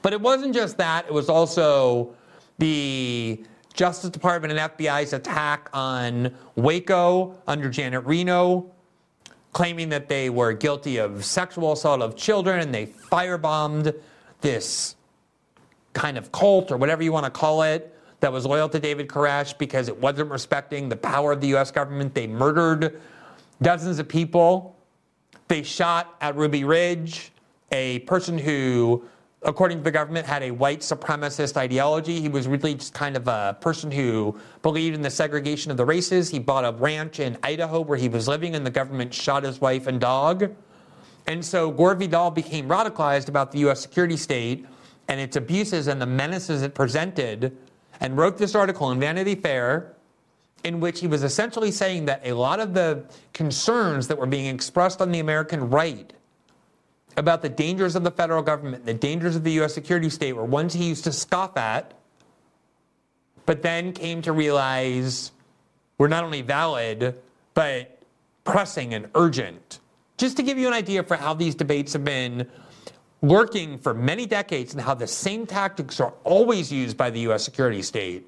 But it wasn't just that, it was also the Justice Department and FBI's attack on Waco under Janet Reno, claiming that they were guilty of sexual assault of children and they firebombed this kind of cult or whatever you want to call it that was loyal to David Koresh because it wasn't respecting the power of the US government. They murdered dozens of people. They shot at Ruby Ridge, a person who according to the government, had a white supremacist ideology. He was really just kind of a person who believed in the segregation of the races. He bought a ranch in Idaho where he was living, and the government shot his wife and dog. And so Gore Vidal became radicalized about the U.S. security state and its abuses and the menaces it presented, and wrote this article in Vanity Fair. In which he was essentially saying that a lot of the concerns that were being expressed on the American right about the dangers of the federal government, the dangers of the U.S. security state were ones he used to scoff at, but then came to realize were not only valid, but pressing and urgent. Just to give you an idea for how these debates have been working for many decades and how the same tactics are always used by the U.S. security state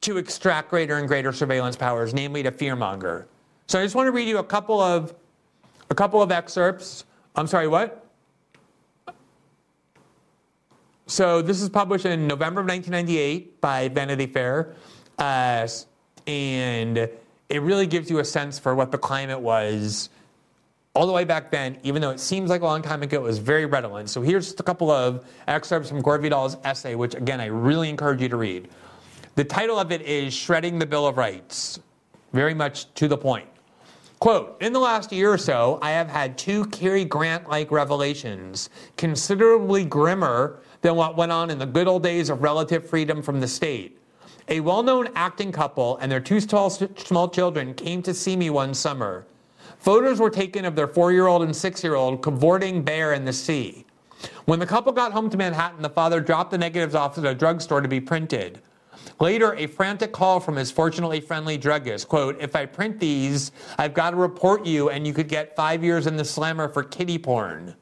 to extract greater and greater surveillance powers, namely to fearmonger. So I just want to read you a couple of a couple of excerpts I'm sorry, what? So this is published in November of 1998 by Vanity Fair, uh, and it really gives you a sense for what the climate was all the way back then, even though it seems like a long time ago, it was very redolent. So here's just a couple of excerpts from Gore Vidal's essay, which again, I really encourage you to read. The title of it is Shredding the Bill of Rights. Very much to the point. Quote, in the last year or so, I have had two Cary Grant like revelations, considerably grimmer than what went on in the good old days of relative freedom from the state. A well known acting couple and their two small, small children came to see me one summer. Photos were taken of their four year old and six year old cavorting bare in the sea. When the couple got home to Manhattan, the father dropped the negatives off at a drugstore to be printed. Later, a frantic call from his fortunately friendly druggist, quote, if I print these, I've got to report you and you could get five years in the slammer for kiddie porn.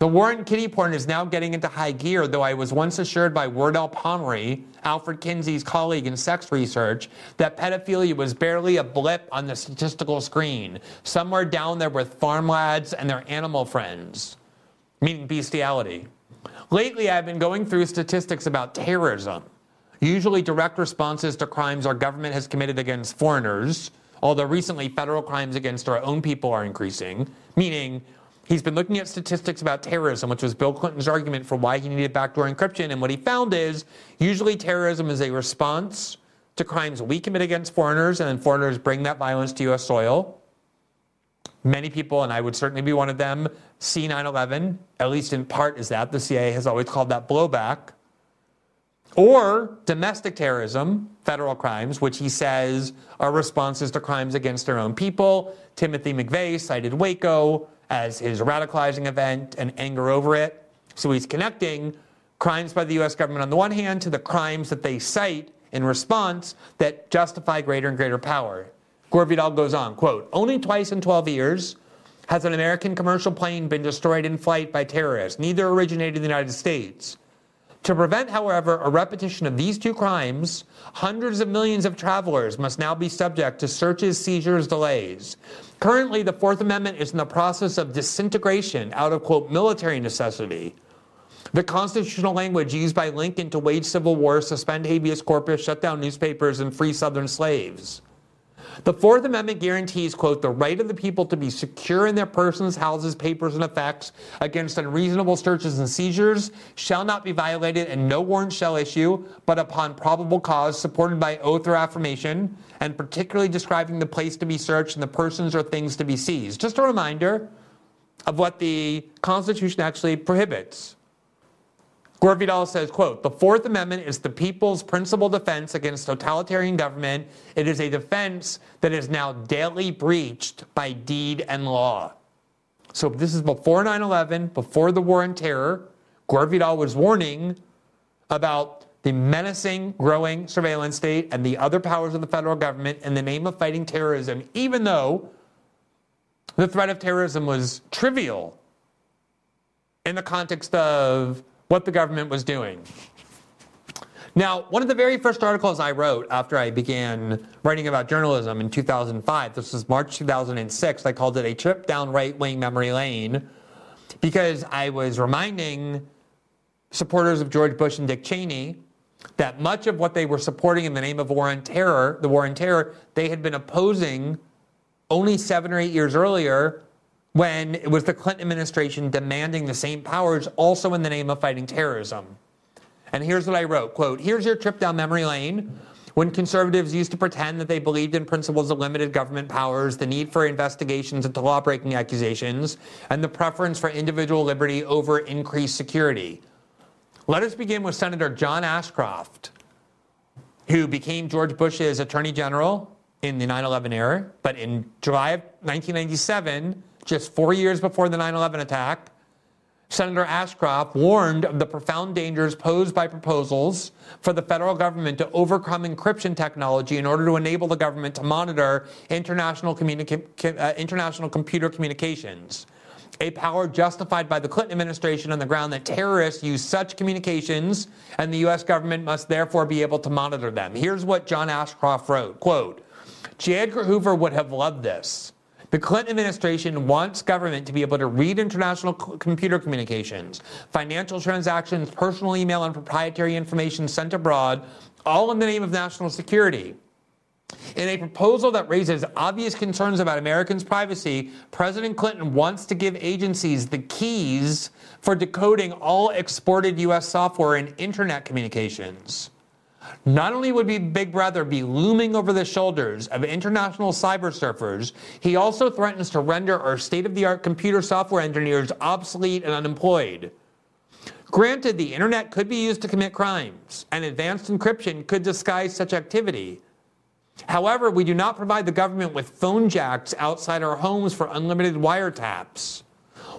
The war on kiddie porn is now getting into high gear, though I was once assured by Wardell Pomeroy, Alfred Kinsey's colleague in sex research, that pedophilia was barely a blip on the statistical screen, somewhere down there with farm lads and their animal friends, meaning bestiality. Lately, I've been going through statistics about terrorism usually direct responses to crimes our government has committed against foreigners, although recently federal crimes against our own people are increasing, meaning he's been looking at statistics about terrorism, which was Bill Clinton's argument for why he needed backdoor encryption. And what he found is usually terrorism is a response to crimes we commit against foreigners, and then foreigners bring that violence to U.S. soil. Many people, and I would certainly be one of them, see 9 11, at least in part, is that. The CIA has always called that blowback or domestic terrorism, federal crimes, which he says are responses to crimes against their own people. Timothy McVeigh cited Waco as his radicalizing event and anger over it. So he's connecting crimes by the US government on the one hand to the crimes that they cite in response that justify greater and greater power. Gore Vidal goes on, quote, only twice in 12 years has an American commercial plane been destroyed in flight by terrorists. Neither originated in the United States. To prevent, however, a repetition of these two crimes, hundreds of millions of travelers must now be subject to searches, seizures, delays. Currently, the Fourth Amendment is in the process of disintegration out of, quote, military necessity. The constitutional language used by Lincoln to wage civil war, suspend habeas corpus, shut down newspapers, and free Southern slaves. The Fourth Amendment guarantees, quote, the right of the people to be secure in their persons, houses, papers, and effects against unreasonable searches and seizures shall not be violated, and no warrant shall issue, but upon probable cause supported by oath or affirmation, and particularly describing the place to be searched and the persons or things to be seized. Just a reminder of what the Constitution actually prohibits. Gore Vidal says, quote, the Fourth Amendment is the people's principal defense against totalitarian government. It is a defense that is now daily breached by deed and law. So this is before 9-11, before the war on terror. Gore Vidal was warning about the menacing, growing surveillance state and the other powers of the federal government in the name of fighting terrorism, even though the threat of terrorism was trivial in the context of what the government was doing. Now, one of the very first articles I wrote after I began writing about journalism in 2005, this was March 2006, I called it a trip down right wing memory lane because I was reminding supporters of George Bush and Dick Cheney that much of what they were supporting in the name of war on terror, the war on terror, they had been opposing only seven or eight years earlier when it was the Clinton administration demanding the same powers also in the name of fighting terrorism. And here's what I wrote, quote, here's your trip down memory lane. When conservatives used to pretend that they believed in principles of limited government powers, the need for investigations into law breaking accusations, and the preference for individual liberty over increased security. Let us begin with Senator John Ashcroft, who became George Bush's attorney general in the 9 11 era, but in July of 1997, just four years before the 9 11 attack, Senator Ashcroft warned of the profound dangers posed by proposals for the federal government to overcome encryption technology in order to enable the government to monitor international, uh, international computer communications. A power justified by the Clinton administration on the ground that terrorists use such communications and the U.S. government must therefore be able to monitor them. Here's what John Ashcroft wrote, quote, J. Edgar Hoover would have loved this. The Clinton administration wants government to be able to read international c- computer communications, financial transactions, personal email, and proprietary information sent abroad, all in the name of national security. In a proposal that raises obvious concerns about Americans' privacy, President Clinton wants to give agencies the keys for decoding all exported U.S. software and internet communications. Not only would Big Brother be looming over the shoulders of international cyber surfers, he also threatens to render our state of the art computer software engineers obsolete and unemployed. Granted, the internet could be used to commit crimes, and advanced encryption could disguise such activity. However, we do not provide the government with phone jacks outside our homes for unlimited wiretaps.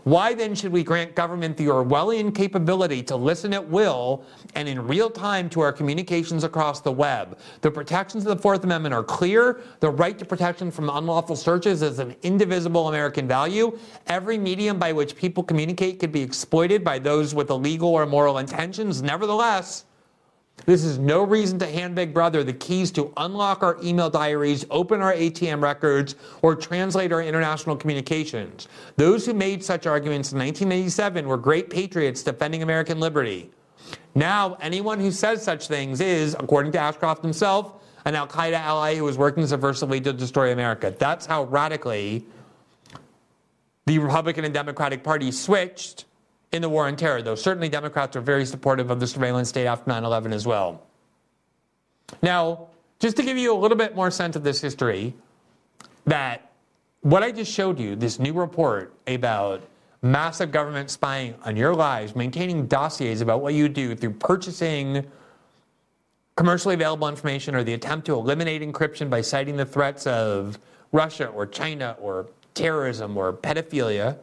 Why then should we grant government the Orwellian capability to listen at will and in real time to our communications across the web? The protections of the Fourth Amendment are clear. The right to protection from unlawful searches is an indivisible American value. Every medium by which people communicate could be exploited by those with illegal or moral intentions. Nevertheless, this is no reason to hand Big Brother the keys to unlock our email diaries, open our ATM records, or translate our international communications. Those who made such arguments in 1987 were great patriots defending American liberty. Now, anyone who says such things is, according to Ashcroft himself, an Al Qaeda ally who is working subversively to destroy America. That's how radically the Republican and Democratic Party switched in the war on terror, though certainly Democrats are very supportive of the surveillance state after 9 11 as well. Now, just to give you a little bit more sense of this history, that what I just showed you, this new report about massive government spying on your lives, maintaining dossiers about what you do through purchasing commercially available information or the attempt to eliminate encryption by citing the threats of Russia or China or terrorism or pedophilia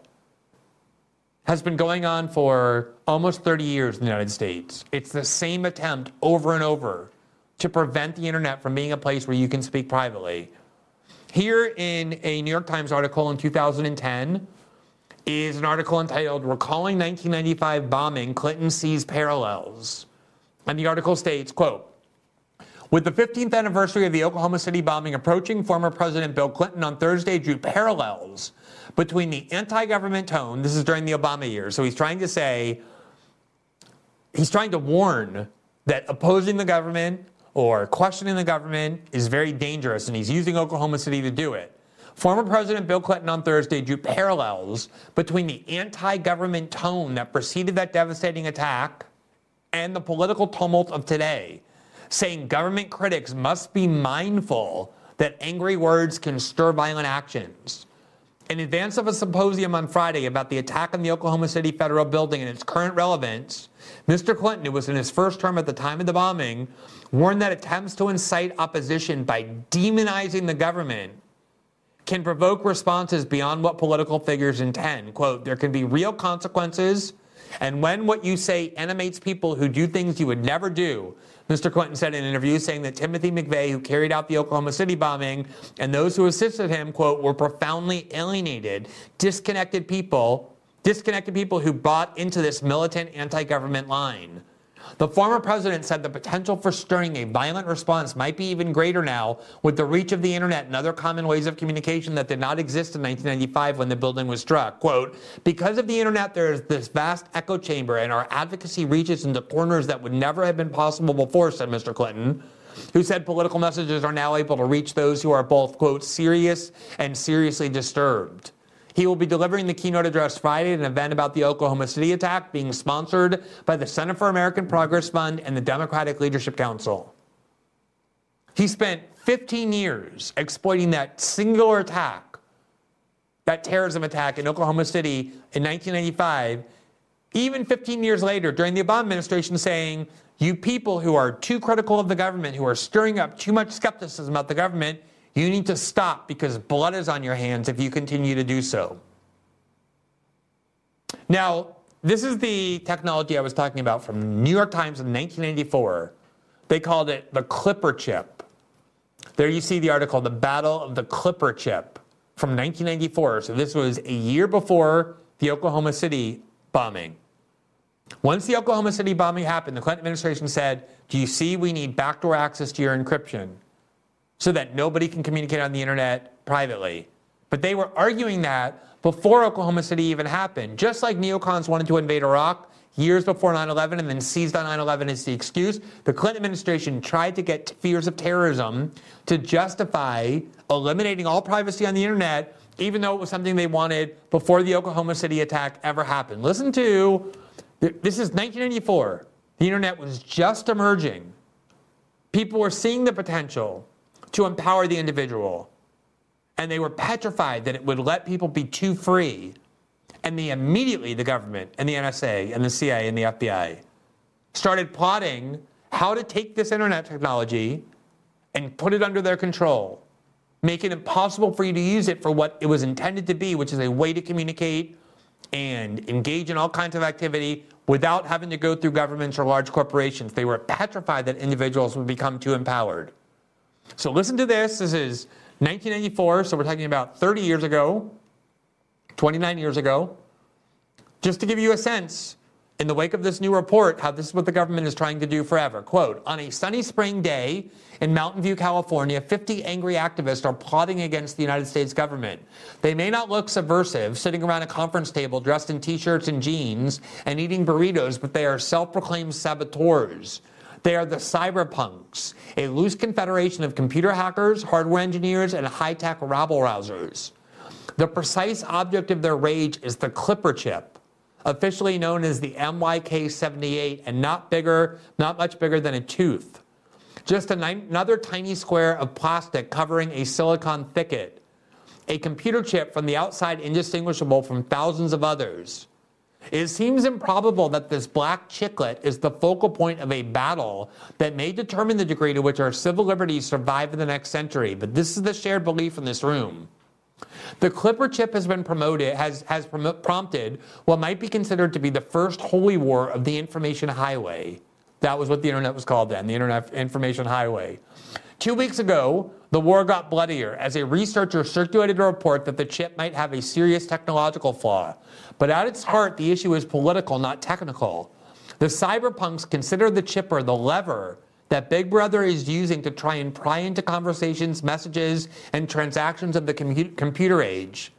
has been going on for almost 30 years in the United States. It's the same attempt over and over to prevent the internet from being a place where you can speak privately. Here in a New York Times article in 2010 is an article entitled Recalling 1995 Bombing, Clinton Sees Parallels. And the article states, quote, with the 15th anniversary of the Oklahoma City bombing approaching, former President Bill Clinton on Thursday drew parallels between the anti government tone, this is during the Obama years, so he's trying to say, he's trying to warn that opposing the government or questioning the government is very dangerous, and he's using Oklahoma City to do it. Former President Bill Clinton on Thursday drew parallels between the anti government tone that preceded that devastating attack and the political tumult of today, saying government critics must be mindful that angry words can stir violent actions. In advance of a symposium on Friday about the attack on the Oklahoma City federal building and its current relevance, Mr. Clinton, who was in his first term at the time of the bombing, warned that attempts to incite opposition by demonizing the government can provoke responses beyond what political figures intend. Quote, there can be real consequences, and when what you say animates people who do things you would never do, Mr. Clinton said in an interview saying that Timothy McVeigh, who carried out the Oklahoma City bombing, and those who assisted him, quote, were profoundly alienated, disconnected people, disconnected people who bought into this militant anti-government line. The former president said the potential for stirring a violent response might be even greater now with the reach of the internet and other common ways of communication that did not exist in 1995 when the building was struck. Quote, because of the internet, there is this vast echo chamber and our advocacy reaches into corners that would never have been possible before, said Mr. Clinton who said political messages are now able to reach those who are both, quote, serious and seriously disturbed. He will be delivering the keynote address Friday at an event about the Oklahoma City attack being sponsored by the Center for American Progress Fund and the Democratic Leadership Council. He spent 15 years exploiting that singular attack, that terrorism attack in Oklahoma City in 1995, even 15 years later during the Obama administration, saying, You people who are too critical of the government, who are stirring up too much skepticism about the government, you need to stop because blood is on your hands if you continue to do so. Now, this is the technology I was talking about from New York Times in 1994. They called it the Clipper chip. There you see the article, The Battle of the Clipper Chip from 1994. So this was a year before the Oklahoma City bombing. Once the Oklahoma City bombing happened, the Clinton administration said, Do you see we need backdoor access to your encryption? So that nobody can communicate on the internet privately. But they were arguing that before Oklahoma City even happened, just like neocons wanted to invade Iraq years before 9 11 and then seized on 9 11 as the excuse. The Clinton administration tried to get fears of terrorism to justify eliminating all privacy on the internet, even though it was something they wanted before the Oklahoma City attack ever happened. Listen to this is 1994. The internet was just emerging. People were seeing the potential to empower the individual. And they were petrified that it would let people be too free. And they immediately, the government and the NSA and the CIA and the FBI, started plotting how to take this internet technology and put it under their control, make it impossible for you to use it for what it was intended to be, which is a way to communicate and engage in all kinds of activity without having to go through governments or large corporations. They were petrified that individuals would become too empowered. So listen to this. This is 1994, so we're talking about 30 years ago, 29 years ago. Just to give you a sense, in the wake of this new report, how this is what the government is trying to do forever. Quote, on a sunny spring day in Mountain View, California, 50 angry activists are plotting against the United States government. They may not look subversive, sitting around a conference table dressed in t-shirts and jeans and eating burritos, but they are self-proclaimed saboteurs. They are the Cypherpunks, a loose confederation of computer hackers, hardware engineers, and high tech rabble rousers. The precise object of their rage is the Clipper chip, officially known as the MYK 78, and not bigger, not much bigger than a tooth. Just another tiny square of plastic covering a silicon thicket. A computer chip from the outside indistinguishable from thousands of others. It seems improbable that this black chiclet is the focal point of a battle that may determine the degree to which our civil liberties survive in the next century. But this is the shared belief in this room. The Clipper chip has been promoted, has, has prompted what might be considered to be the first holy war of the information highway. That was what the internet was called then, the Internet Information Highway. Two weeks ago, the war got bloodier as a researcher circulated a report that the chip might have a serious technological flaw. But at its heart, the issue is political, not technical. The Cypherpunks consider the chipper the lever that Big Brother is using to try and pry into conversations, messages, and transactions of the commu- computer age.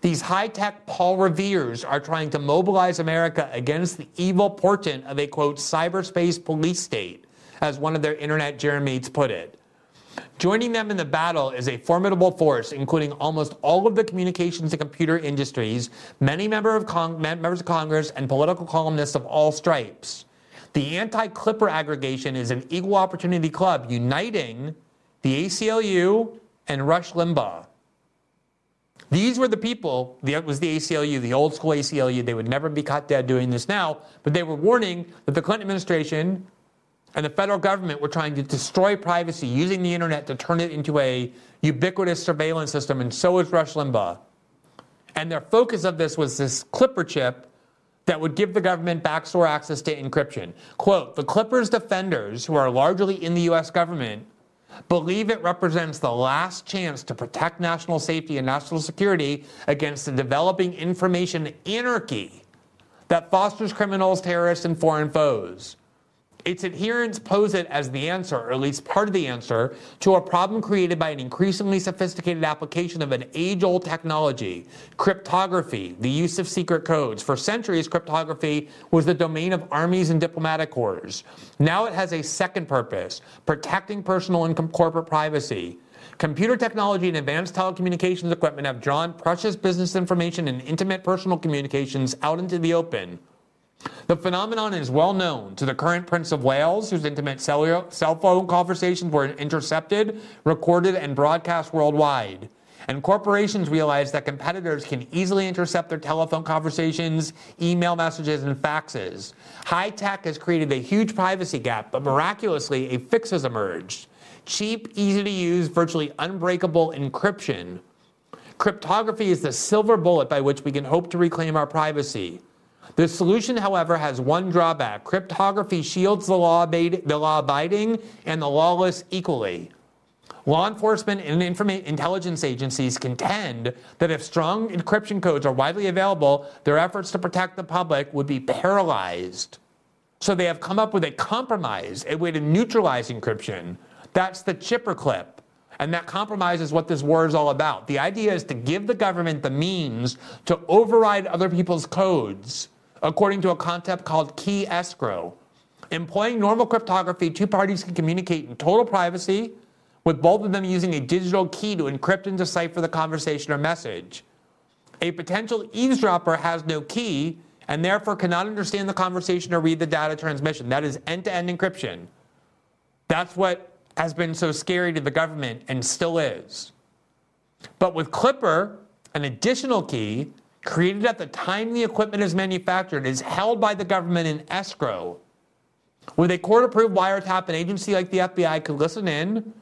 These high tech Paul Revere's are trying to mobilize America against the evil portent of a quote cyberspace police state, as one of their internet Jeremites put it. Joining them in the battle is a formidable force, including almost all of the communications and computer industries, many member of Cong- members of Congress, and political columnists of all stripes. The anti Clipper aggregation is an equal opportunity club uniting the ACLU and Rush Limbaugh. These were the people, it was the ACLU, the old school ACLU. They would never be caught dead doing this now, but they were warning that the Clinton administration and the federal government were trying to destroy privacy using the internet to turn it into a ubiquitous surveillance system, and so was Rush Limbaugh. And their focus of this was this Clipper chip that would give the government backdoor access to encryption. Quote, the Clippers defenders, who are largely in the US government, believe it represents the last chance to protect national safety and national security against the developing information anarchy that fosters criminals, terrorists, and foreign foes. Its adherents pose it as the answer, or at least part of the answer, to a problem created by an increasingly sophisticated application of an age old technology, cryptography, the use of secret codes. For centuries, cryptography was the domain of armies and diplomatic corps. Now it has a second purpose protecting personal and corporate privacy. Computer technology and advanced telecommunications equipment have drawn precious business information and intimate personal communications out into the open. The phenomenon is well known to the current Prince of Wales, whose intimate cell phone conversations were intercepted, recorded, and broadcast worldwide. And corporations realize that competitors can easily intercept their telephone conversations, email messages, and faxes. High tech has created a huge privacy gap, but miraculously, a fix has emerged. Cheap, easy to use, virtually unbreakable encryption. Cryptography is the silver bullet by which we can hope to reclaim our privacy. The solution, however, has one drawback. Cryptography shields the law, the law abiding and the lawless equally. Law enforcement and intelligence agencies contend that if strong encryption codes are widely available, their efforts to protect the public would be paralyzed. So they have come up with a compromise, a way to neutralize encryption. That's the chipper clip. And that compromise is what this war is all about. The idea is to give the government the means to override other people's codes according to a concept called key escrow. Employing normal cryptography, two parties can communicate in total privacy, with both of them using a digital key to encrypt and decipher the conversation or message. A potential eavesdropper has no key and therefore cannot understand the conversation or read the data transmission. That is end to end encryption. That's what has been so scary to the government and still is. But with Clipper, an additional key created at the time the equipment is manufactured, is held by the government in escrow. With a court approved wiretap, an agency like the FBI could listen in.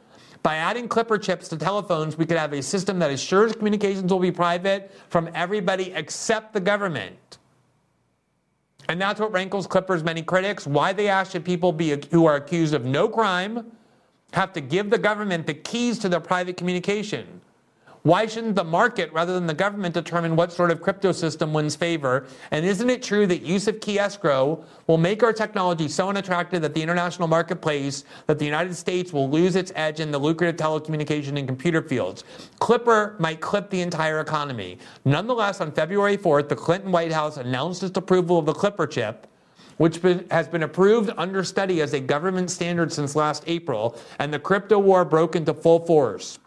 By adding clipper chips to telephones, we could have a system that assures communications will be private from everybody except the government. And that's what rankles Clipper's many critics. Why they ask that people be, who are accused of no crime have to give the government the keys to their private communication. Why shouldn't the market rather than the government determine what sort of crypto system wins favor? And isn't it true that use of key escrow will make our technology so unattractive that the international marketplace that the United States will lose its edge in the lucrative telecommunication and computer fields? Clipper might clip the entire economy. Nonetheless, on February 4th, the Clinton White House announced its approval of the Clipper chip which has been approved under study as a government standard since last April, and the crypto war broke into full force.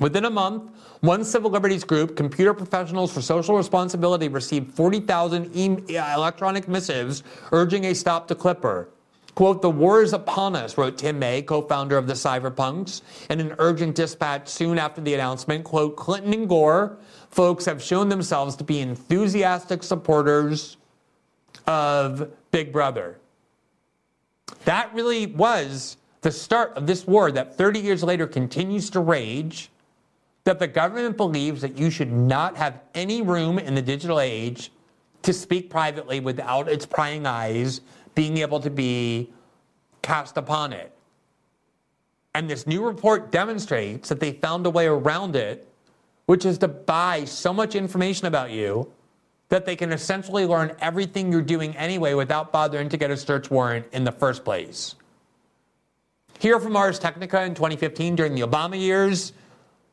Within a month, one civil liberties group, Computer Professionals for Social Responsibility, received 40,000 e- electronic missives urging a stop to Clipper. Quote, the war is upon us, wrote Tim May, co-founder of the Cypherpunks, in an urgent dispatch soon after the announcement. Quote, Clinton and Gore, folks have shown themselves to be enthusiastic supporters of Big Brother. That really was the start of this war that 30 years later continues to rage that the government believes that you should not have any room in the digital age to speak privately without its prying eyes being able to be cast upon it. And this new report demonstrates that they found a way around it, which is to buy so much information about you that they can essentially learn everything you're doing anyway without bothering to get a search warrant in the first place. Here from Ars Technica in 2015 during the Obama years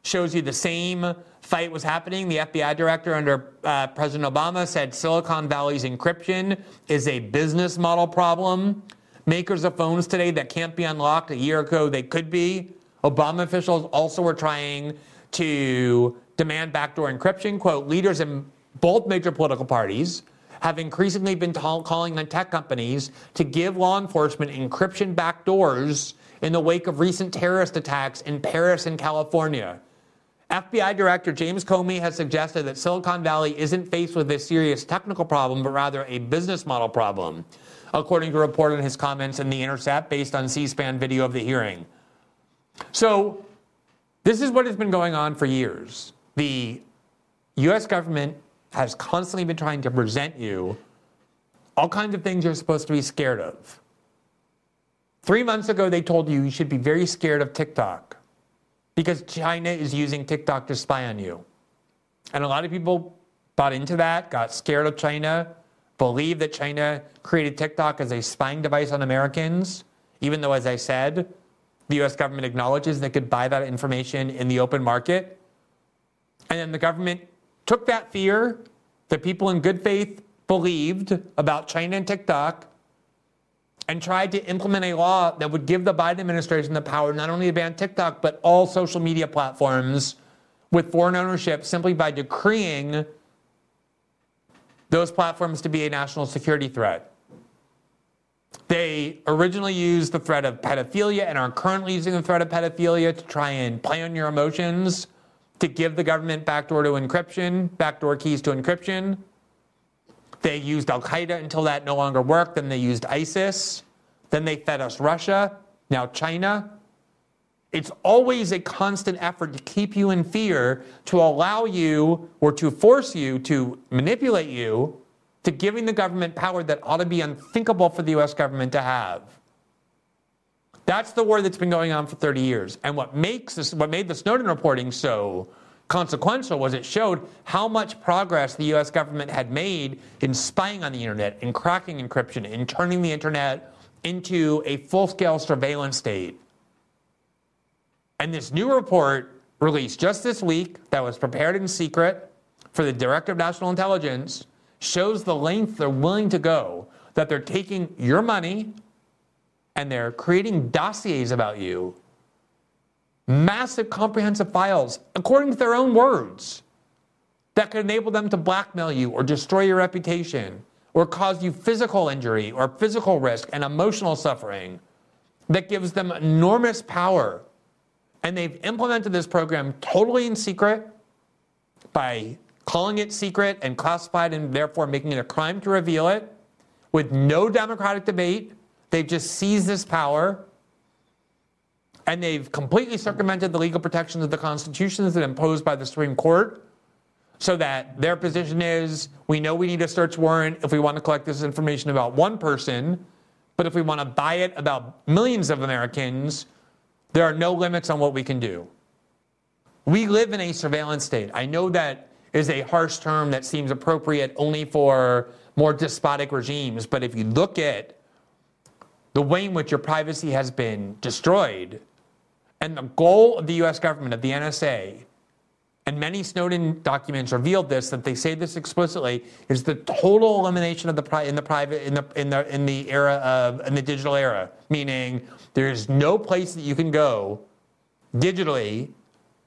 shows you the same fight was happening. The FBI director under uh, President Obama said Silicon Valley's encryption is a business model problem. Makers of phones today that can't be unlocked, a year ago they could be. Obama officials also were trying to demand backdoor encryption. Quote, leaders in both major political parties have increasingly been t- calling on tech companies to give law enforcement encryption backdoors in the wake of recent terrorist attacks in Paris and California. FBI Director James Comey has suggested that Silicon Valley isn't faced with a serious technical problem, but rather a business model problem, according to a report on his comments in The Intercept based on C SPAN video of the hearing. So, this is what has been going on for years. The US government has constantly been trying to present you all kinds of things you're supposed to be scared of. Three months ago, they told you you should be very scared of TikTok because China is using TikTok to spy on you. And a lot of people bought into that, got scared of China, believed that China created TikTok as a spying device on Americans, even though, as I said, the US government acknowledges they could buy that information in the open market. And then the government took that fear that people in good faith believed about China and TikTok and tried to implement a law that would give the Biden administration the power not only to ban TikTok, but all social media platforms with foreign ownership simply by decreeing those platforms to be a national security threat. They originally used the threat of pedophilia and are currently using the threat of pedophilia to try and play on your emotions to give the government backdoor to encryption, backdoor keys to encryption. They used Al Qaeda until that no longer worked. Then they used ISIS. Then they fed us Russia, now China. It's always a constant effort to keep you in fear, to allow you or to force you to manipulate you to giving the government power that ought to be unthinkable for the US government to have. That's the war that's been going on for 30 years. And what makes this, what made the Snowden reporting so consequential was it showed how much progress the US government had made in spying on the internet, in cracking encryption, in turning the internet into a full-scale surveillance state. And this new report released just this week that was prepared in secret for the Director of National Intelligence shows the length they're willing to go that they're taking your money and they're creating dossiers about you, massive comprehensive files, according to their own words, that could enable them to blackmail you or destroy your reputation or cause you physical injury or physical risk and emotional suffering, that gives them enormous power. And they've implemented this program totally in secret by calling it secret and classified and therefore making it a crime to reveal it with no democratic debate They've just seized this power and they've completely circumvented the legal protections of the constitutions that imposed by the Supreme Court so that their position is we know we need a search warrant if we want to collect this information about one person, but if we want to buy it about millions of Americans, there are no limits on what we can do. We live in a surveillance state. I know that is a harsh term that seems appropriate only for more despotic regimes, but if you look at the way in which your privacy has been destroyed. And the goal of the US government, of the NSA, and many Snowden documents revealed this, that they say this explicitly, is the total elimination of the pri- in the private in the in the in the era of in the digital era. Meaning there's no place that you can go digitally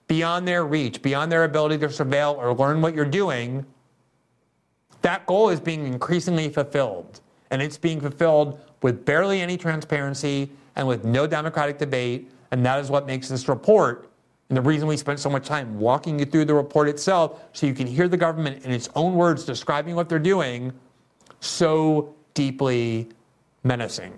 beyond their reach, beyond their ability to surveil or learn what you're doing. That goal is being increasingly fulfilled. And it's being fulfilled with barely any transparency and with no democratic debate. And that is what makes this report and the reason we spent so much time walking you through the report itself so you can hear the government in its own words describing what they're doing so deeply menacing.